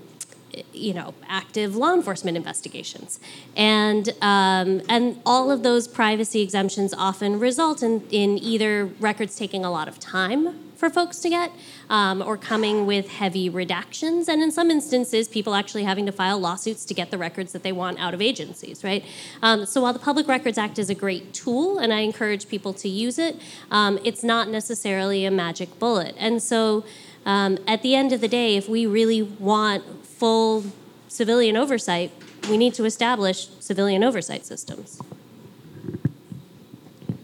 you know, active law enforcement investigations. And, um, and all of those privacy exemptions often result in, in either records taking a lot of time for folks to get um, or coming with heavy redactions. And in some instances, people actually having to file lawsuits to get the records that they want out of agencies, right? Um, so while the Public Records Act is a great tool and I encourage people to use it, um, it's not necessarily a magic bullet. And so um, at the end of the day, if we really want full civilian oversight, we need to establish civilian oversight systems.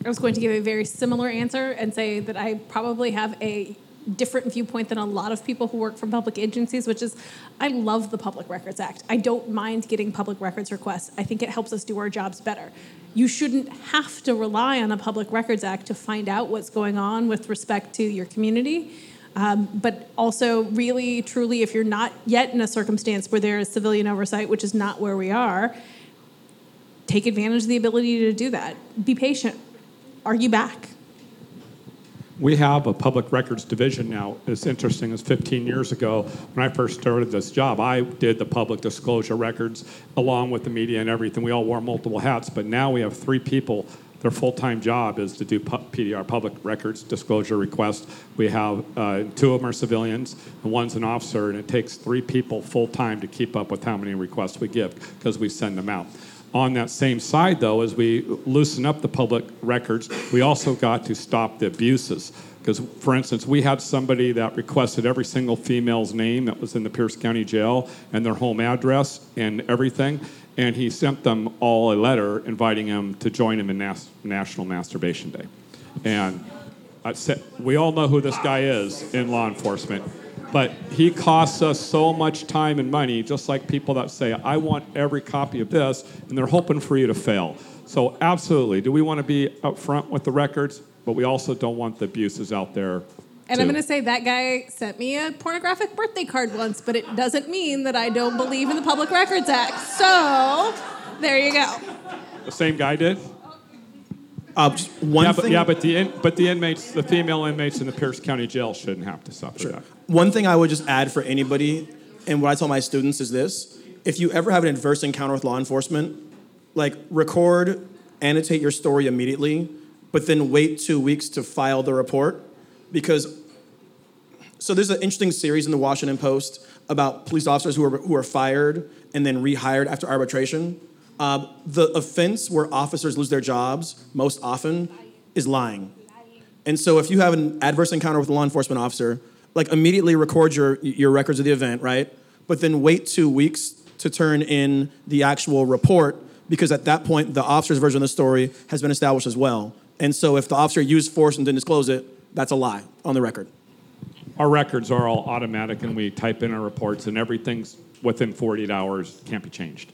I was going to give a very similar answer and say that I probably have a different viewpoint than a lot of people who work for public agencies, which is I love the Public Records Act. I don't mind getting public records requests. I think it helps us do our jobs better. You shouldn't have to rely on the Public Records Act to find out what's going on with respect to your community. Um, but also, really, truly, if you're not yet in a circumstance where there is civilian oversight, which is not where we are, take advantage of the ability to do that. Be patient. Argue back. We have a public records division now. It's interesting, as 15 years ago, when I first started this job, I did the public disclosure records along with the media and everything. We all wore multiple hats, but now we have three people their full-time job is to do PDR, public records disclosure requests. We have uh, two of them are civilians, and one's an officer, and it takes three people full-time to keep up with how many requests we give because we send them out. On that same side, though, as we loosen up the public records, we also got to stop the abuses. Because, for instance, we had somebody that requested every single female's name that was in the Pierce County Jail and their home address and everything and he sent them all a letter inviting them to join him in Nas- National Masturbation Day. And said, we all know who this guy is in law enforcement, but he costs us so much time and money, just like people that say, I want every copy of this, and they're hoping for you to fail. So, absolutely, do we want to be upfront with the records? But we also don't want the abuses out there and I'm going to say that guy sent me a pornographic birthday card once, but it doesn't mean that I don't believe in the Public Records Act. So, there you go. The same guy did? Uh, one yeah, but, thing. yeah, but the in, but the inmates, the female inmates in the Pierce County Jail shouldn't have to suffer Sure. that. One thing I would just add for anybody, and what I tell my students is this: if you ever have an adverse encounter with law enforcement, like record, annotate your story immediately, but then wait two weeks to file the report, because So there's an interesting series in the Washington Post about police officers who are who are fired and then rehired after arbitration. Uh, the offense where officers lose their jobs most often is lying. And so if you have an adverse encounter with a law enforcement officer, like immediately record your your records of the event, right? But then wait two weeks to turn in the actual report because at that point the officer's version of the story has been established as well. And so if the officer used force and didn't disclose it, that's a lie on the record. Our records are all automatic, and we type in our reports, and everything's within 48 hours, can't be changed.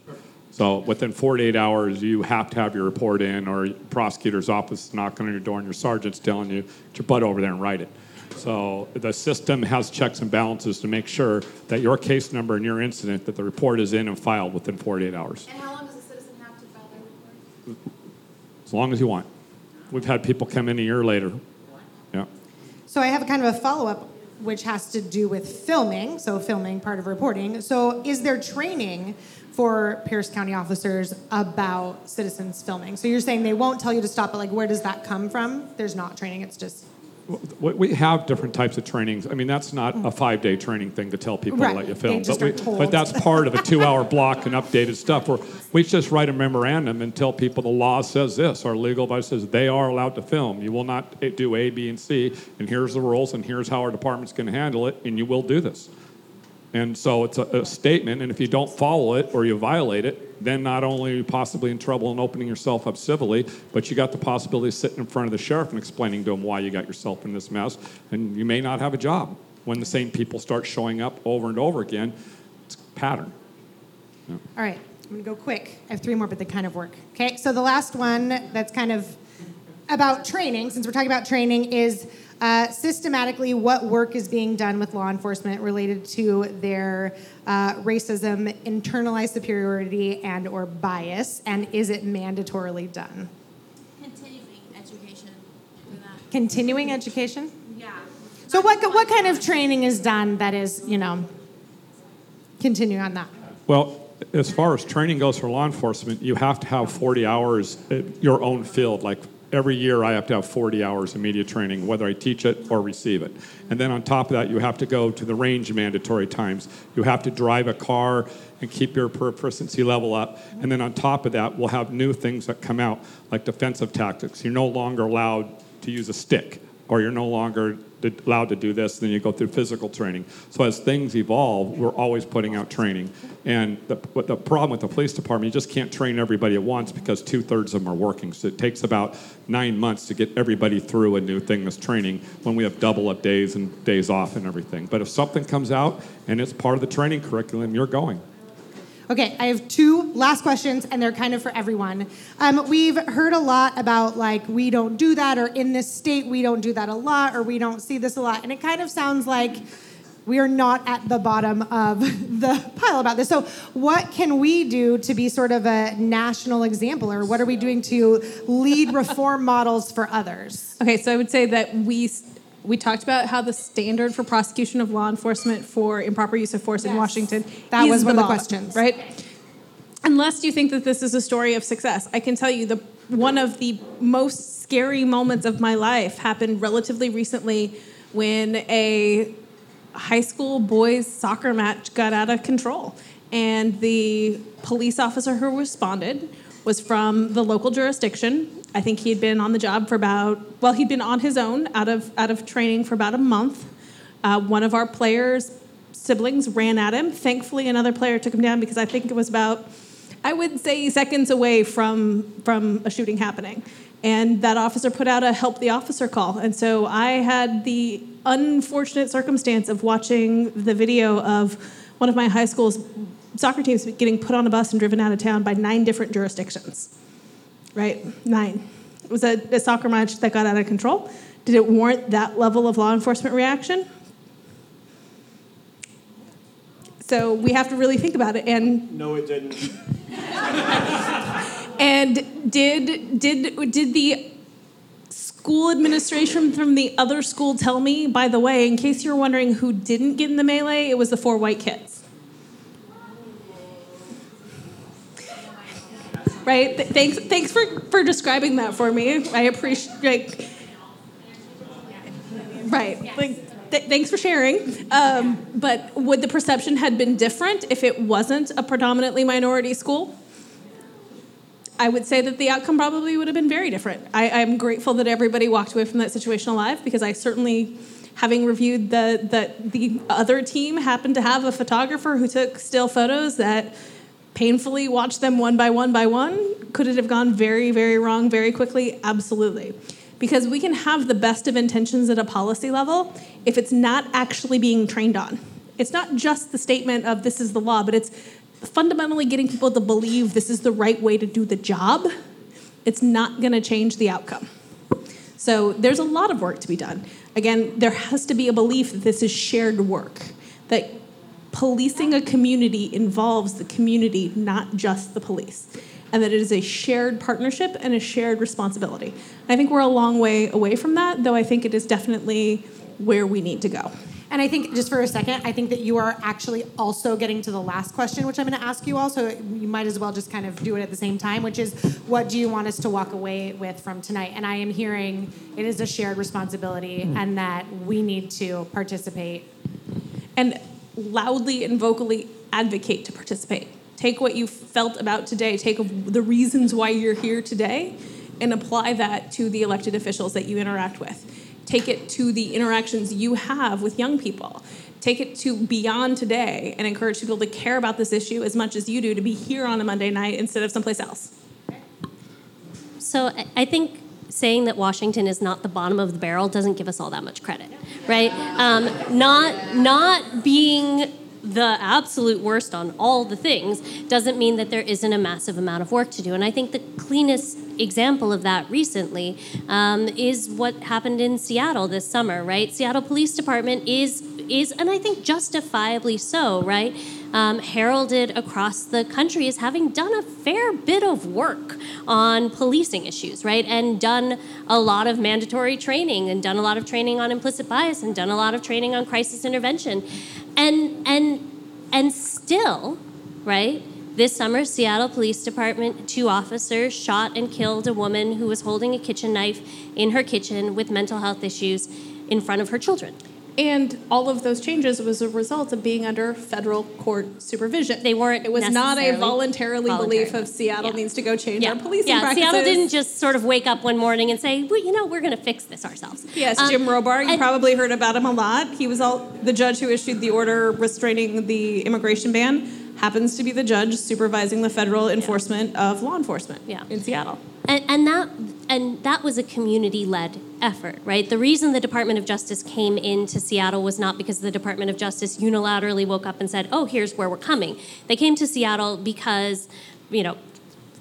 So within 48 hours, you have to have your report in, or prosecutor's office is knocking on your door, and your sergeant's telling you, get your butt over there and write it. So the system has checks and balances to make sure that your case number and your incident, that the report is in and filed within 48 hours, And how long does a citizen have to file their report? as long as you want. We've had people come in a year later. Yeah. So I have kind of a follow up, which has to do with filming. So filming part of reporting. So is there training for Pierce County officers about citizens filming? So you're saying they won't tell you to stop, but like where does that come from? There's not training. It's just We- We have different types of trainings. I mean, that's not a five-day training thing to tell people Right. to let you film. but, we, but that's part of a two-hour block and updated stuff. Where we just write a memorandum and tell people the law says this. Our legal advice says they are allowed to film. You will not do A, B, and C. And here's the rules, and here's how our department's going to handle it, and you will do this. And so it's a, a statement, and if you don't follow it or you violate it, then not only are you possibly in trouble and opening yourself up civilly, but you got the possibility of sitting in front of the sheriff and explaining to him why you got yourself in this mess, and you may not have a job when the same people start showing up over and over again. It's a pattern. All right, I'm gonna go quick. I have three more, but they kind of work. Okay, so the last one that's kind of about training, since we're talking about training, is uh, systematically what work is being done with law enforcement related to their uh, racism, internalized superiority, and or bias, and is it mandatorily done? Continuing education. Continuing education. Yeah. So what what kind of training is done that is you know continue on that? Well, as far as training goes for law enforcement, you have to have 40 hours at your own field. Like every year, I have to have 40 hours of media training, whether I teach it or receive it. And then on top of that, you have to go to the range mandatory times. You have to drive a car and keep your proficiency level up. And then on top of that, we'll have new things that come out, like defensive tactics. You're no longer allowed to use a stick, or you're no longer allowed to do this, then you go through physical training. So as things evolve, we're always putting out training. And the, the problem with the police department, you just can't train everybody at once because two thirds of them are working. So it takes about nine months to get everybody through a new thing that's training when we have double up days and days off and everything. But if something comes out and it's part of the training curriculum, you're going. Okay, I have two last questions, and they're kind of for everyone. Um, we've heard a lot about like we don't do that, or in this state we don't do that a lot, or we don't see this a lot, and it kind of sounds like we are not at the bottom of the pile about this. So, what can we do to be sort of a national example, or what are we doing to lead reform models for others? Okay, so I would say that we we talked about how the standard for prosecution of law enforcement for improper use of force in Washington That was one of the questions. right? Unless you think that this is a story of success, I can tell you the one of the most scary moments of my life happened relatively recently when a high school boys soccer match got out of control, and the police officer who responded was from the local jurisdiction. I think he'd been on the job for about well, he'd been on his own out of out of training for about a month. Uh, one of our players' siblings ran at him. Thankfully, another player took him down because I think it was about I would say seconds away from from a shooting happening. And that officer put out a help the officer call. And so I had the unfortunate circumstance of watching the video of one of my high school's soccer teams getting put on a bus and driven out of town by nine different jurisdictions. Right? Nine. It was a, a soccer match that got out of control. Did it warrant that level of law enforcement reaction? So we have to really think about it. And No, it didn't. and did did did the school administration from the other school tell me? By the way, in case you're wondering who didn't get in the melee, it was the four white kids. Right? Th- thanks. Thanks for for describing that for me. I appreciate. Like, right. Like Th- thanks for sharing. Um, but would the perception had been different if it wasn't a predominantly minority school? I would say that the outcome probably would have been very different. I, I'm grateful that everybody walked away from that situation alive because I certainly, having reviewed the, the the other team, happened to have a photographer who took still photos that painfully watch them one by one by one. Could it have gone very, very wrong very quickly? Absolutely. Because we can have the best of intentions at a policy level if it's not actually being trained on. It's not just the statement of this is the law, but it's fundamentally getting people to believe this is the right way to do the job. It's not going to change the outcome. So there's a lot of work to be done. Again, there has to be a belief that this is shared work, that policing a community involves the community, not just the police, and that it is a shared partnership and a shared responsibility. I think we're a long way away from that, though I think it is definitely where we need to go. And I think, just for a second, I think that you are actually also getting to the last question, which I'm going to ask you all. So you might as well just kind of do it at the same time, which is what do you want us to walk away with from tonight? And I am hearing it is a shared responsibility mm. and that we need to participate. and loudly and vocally advocate to participate. Take what you felt about today, take the reasons why you're here today, and apply that to the elected officials that you interact with. Take it to the interactions you have with young people. Take it to beyond today and encourage people to care about this issue as much as you do to be here on a Monday night instead of someplace else. So I- think saying that Washington is not the bottom of the barrel doesn't give us all that much credit, right? Um, not not being the absolute worst on all the things doesn't mean that there isn't a massive amount of work to do. And I think the cleanest example of that recently um, is what happened in Seattle this summer, right? Seattle Police Department is is, and I think justifiably so, right? Um, heralded across the country as having done a fair bit of work on policing issues, right? And done a lot of mandatory training, and done a lot of training on implicit bias, and done a lot of training on crisis intervention, and and and still, right? This summer, Seattle Police Department, two officers shot and killed a woman who was holding a kitchen knife in her kitchen with mental health issues in front of her children. And all of those changes was a result of being under federal court supervision. They weren't. It was not a voluntarily belief of Seattle Yeah. needs to go change Yeah, our policing yeah. practices. Seattle didn't just sort of wake up one morning and say, well, you know, we're going to fix this ourselves. Yes, Um, Jim Robart. You probably heard about him a lot. He was all the judge who issued the order restraining the immigration ban. Happens to be the judge supervising the federal enforcement of law enforcement Yeah. in Seattle. And, and that and that was a community-led effort, right? The reason the Department of Justice came into Seattle was not because the Department of Justice unilaterally woke up and said, "Oh, here's where we're coming." They came to Seattle because, you know,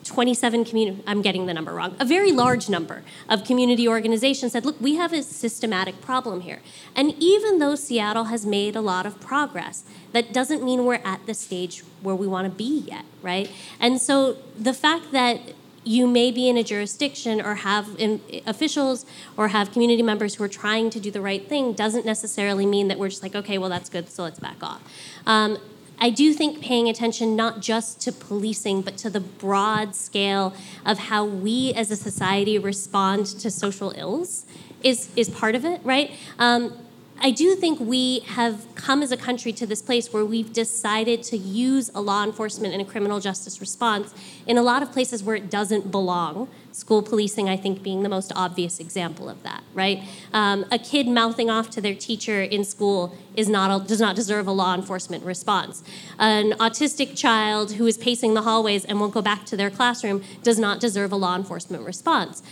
27 community I'm getting the number wrong. A very large number of community organizations said, "Look, we have a systematic problem here." And even though Seattle has made a lot of progress, that doesn't mean we're at the stage where we want to be yet, right? And so the fact that you may be in a jurisdiction or have in, officials or have community members who are trying to do the right thing doesn't necessarily mean that we're just like, okay, well, that's good, so let's back off. Um, I do think paying attention not just to policing, but to the broad scale of how we as a society respond to social ills is, is part of it, right? Um, I do think we have come as a country to this place where we've decided to use a law enforcement and a criminal justice response in a lot of places where it doesn't belong. School policing, I think, being the most obvious example of that, right? Um, a kid mouthing off to their teacher in school is not does not deserve a law enforcement response. An autistic child who is pacing the hallways and won't go back to their classroom does not deserve a law enforcement response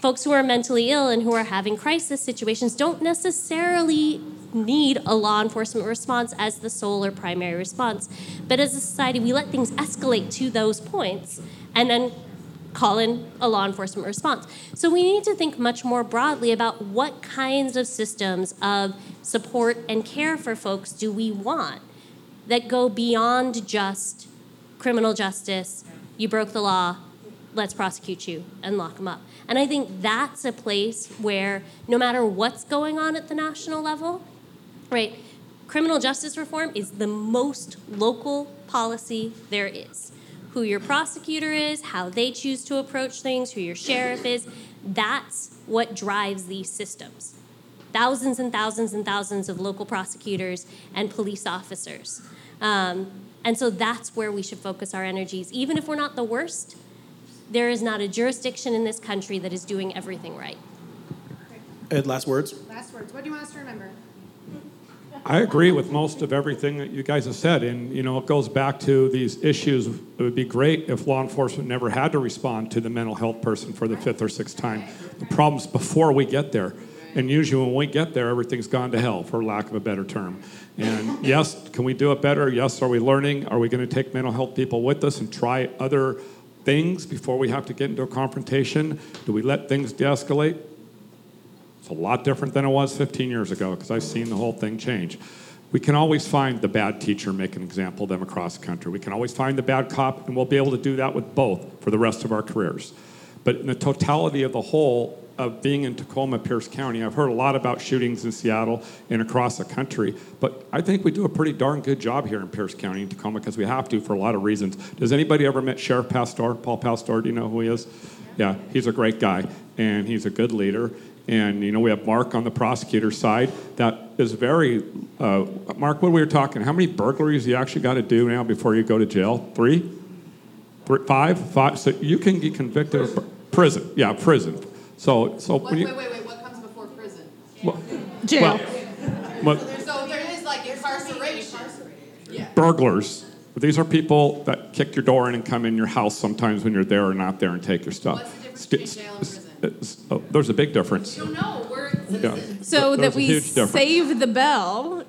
folks who are mentally ill and who are having crisis situations don't necessarily need a law enforcement response as the sole or primary response. But as a society, we let things escalate to those points and then call in a law enforcement response. So we need to think much more broadly about what kinds of systems of support and care for folks do we want that go beyond just criminal justice, you broke the law, let's prosecute you and lock them up. And I think that's a place where no matter what's going on at the national level, right, criminal justice reform is the most local policy there is. Who your prosecutor is, how they choose to approach things, who your sheriff is, that's what drives these systems. thousands and thousands and thousands of local prosecutors and police officers. Um, and so that's where we should focus our energies. Even if we're not the worst, there is not a jurisdiction in this country that is doing everything right. Ed, last words. Last words. What do you want us to remember? I agree with most of everything that you guys have said, and you know it goes back to these issues. It would be great if law enforcement never had to respond to the mental health person for the fifth or sixth time. The problems before we get there, and usually when we get there, everything's gone to hell, for lack of a better term. And yes, can we do it better? Yes, are we learning? Are we going to take mental health people with us and try other things before we have to get into a confrontation? Do we let things de-escalate? It's a lot different than it was 15 years ago because I've seen the whole thing change. We can always find the bad teacher, make an example of them across the country. We can always find the bad cop, and we'll be able to do that with both for the rest of our careers. But in the totality of the whole of being in Tacoma, Pierce County, I've heard a lot about shootings in Seattle and across the country, but I think we do a pretty darn good job here in Pierce County and Tacoma because we have to for a lot of reasons. Does anybody ever met Sheriff Pastor, Paul Pastor? Do you know who he is? Yeah, he's a great guy, and he's a good leader. And you know, we have Mark on the prosecutor side that is very. Uh, Mark, what we were talking? How many burglaries you actually got to do now before you go to jail? Three, Three five, five. So you can get convicted of prison. Yeah, prison. So, so What, when you, wait, wait, wait. What comes before prison? Jail. but So there is like incarceration. Yeah. burglars. These are people that kick your door in and come in your house sometimes when you're there or not there and take your stuff. What's the difference between jail and prison? Oh, there's a big difference. No, no, we're Yeah. So There's that we save the bell.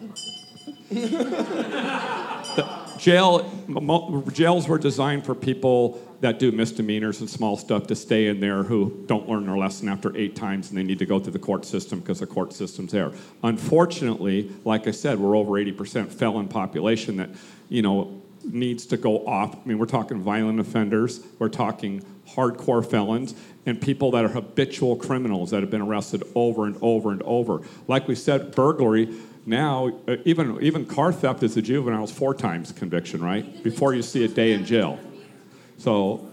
Jail, mo- jails were designed for people that do misdemeanors and small stuff to stay in there who don't learn their lesson after eight times and they need to go through the court system because the court system's there. Unfortunately, like I said, we're over 80% felon population that, you know, needs to go off. I mean, we're talking violent offenders, we're talking hardcore felons, and people that are habitual criminals that have been arrested over and over and over. Like we said, burglary. Now, uh, even even car theft as a juvenile is four times conviction, right? Before you see a day in jail. So,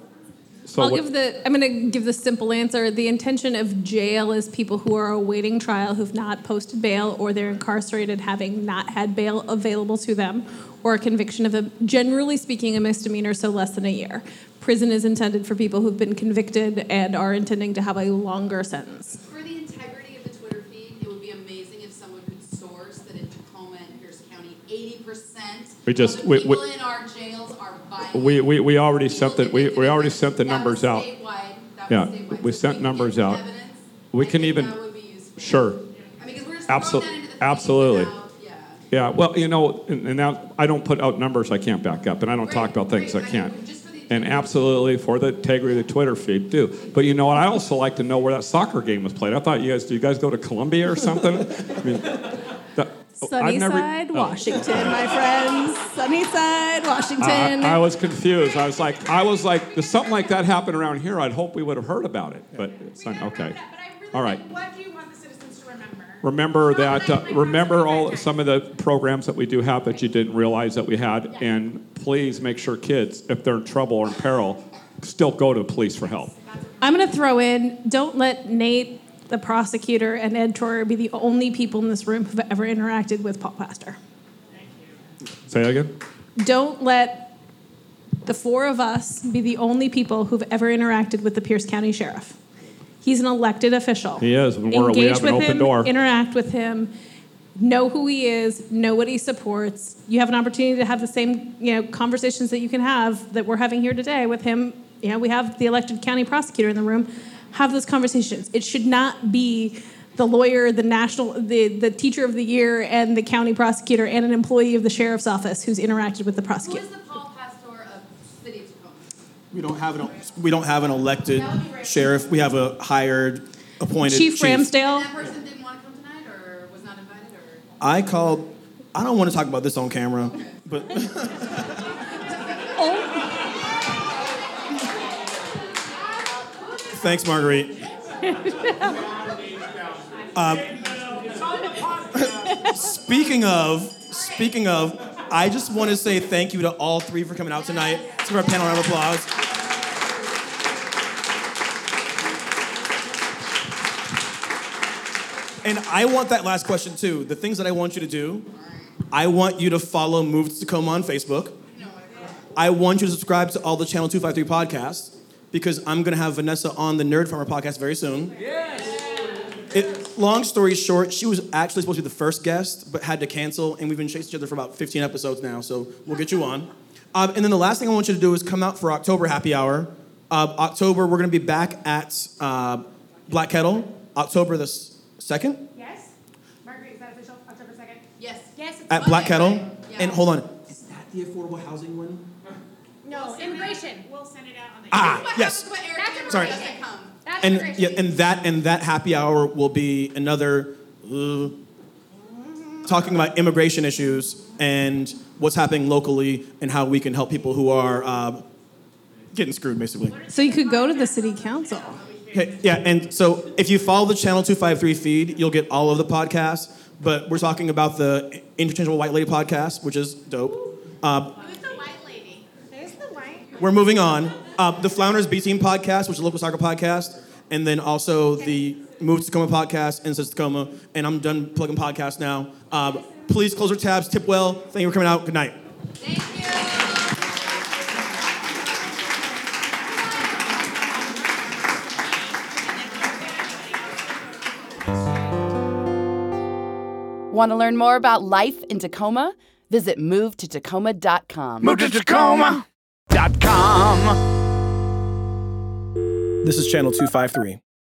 so I'll what- give the. I'm going to give the simple answer. The intention of jail is people who are awaiting trial who've not posted bail, or they're incarcerated having not had bail available to them, or a conviction of a, generally speaking, a misdemeanor, so less than a year. Prison is intended for people who've been convicted and are intending to have a longer sentence. For the integrity of the Twitter feed, it would be amazing if someone could source that in Tacoma and Pierce County, 80% We just- of the we- people we- in our jails are violent. We, we, we already sent the we, we already sent the numbers out. Yeah, we sent numbers out. We can even that would be useful. sure. I mean, 'cause we're just Absol- throwing that into the feed absolutely. yeah. Yeah, well, you know, and, and now I don't put out numbers I can't back up, and I don't talk about things I can't. just for the And absolutely for the integrity of the Twitter feed too. But you know what? I also like to know where that soccer game was played. I thought you guys, do you guys go to Columbia or something? I mean, that, I've never- Sunnyside, oh. Washington, my friends. Sunnyside, Washington. I, I was confused. I was like, I was like, if something like that happened around here, I'd hope we would have heard about it. But it's not, okay. But I really All right. like, what do you want the citizens to remember? Remember that. Uh, remember all some of the programs that we do have that you didn't realize that we had, and please make sure kids, if they're in trouble or in peril, still go to police for help. I'm going to throw in don't let Nate, the prosecutor, and Ed Troyer be the only people in this room who've ever interacted with Paul Pastor. Say that again. Don't let the four of us be the only people who've ever interacted with the Pierce County Sheriff. He's an elected official. He is, we're- we Engage have an with open him, door. Interact with him. Know who he is. Know what he supports. You have an opportunity to have the same, you know, conversations that you can have that we're having here today with him. You know, we have the elected county prosecutor in the room. Have those conversations. It should not be the lawyer, the national, the, the teacher of the year, and the county prosecutor, and an employee of the sheriff's office who's interacted with the Who prosecutor. is the Paul Pastor of City of Tacoma? We don't have an we don't have an elected sheriff. We have a hired, appointed Chief Ramsdell. That person didn't want to come tonight or was not invited or? I called. I don't want to talk about this on camera, but oh, thanks, Marguerite. Um, speaking of, speaking of, I just want to say thank you to all three for coming out tonight. Let's give our panel round of applause. And I want that last question too. The things that I want you to do, I want you to follow Move to Tacoma on Facebook. I want you to subscribe to all the Channel 253 podcasts because I'm going to have Vanessa on the Nerd Farmer podcast very soon. It, long story short, she was actually supposed to be the first guest, but had to cancel, and we've been chasing each other for about 15 episodes now, so we'll get you on. Um, and then the last thing I want you to do is come out for October Happy Hour. Uh, October, we're going to be back at uh, Black Kettle, October the 2nd Yes? Marguerite, is that official? October 2nd? Yes. Yes. it's at Black Kettle. right? And hold on, is that the affordable housing one? No, immigration. Ah, yes. That's Sorry. immigration. And yeah, and that and that happy hour will be another uh, talking about immigration issues and what's happening locally and how we can help people who are uh, getting screwed, basically. So you could go to the city council. Okay, yeah, and so if you follow the Channel 253 feed, you'll get all of the podcasts. But we're talking about the Interchangeable White Lady podcast, which is dope. Uh, Who's the white lady? There's the white. we're moving on. Uh, the Flounders B Team podcast, which is a local soccer podcast, and then also the Move to Tacoma podcast and Says Tacoma. And I'm done plugging podcasts now. Uh, please close your tabs. Tip well. Thank you for coming out. Good night. Thank you. Want to learn more about life in Tacoma? Visit movetotacoma.com. Move to Tacoma.com. This is Channel 253.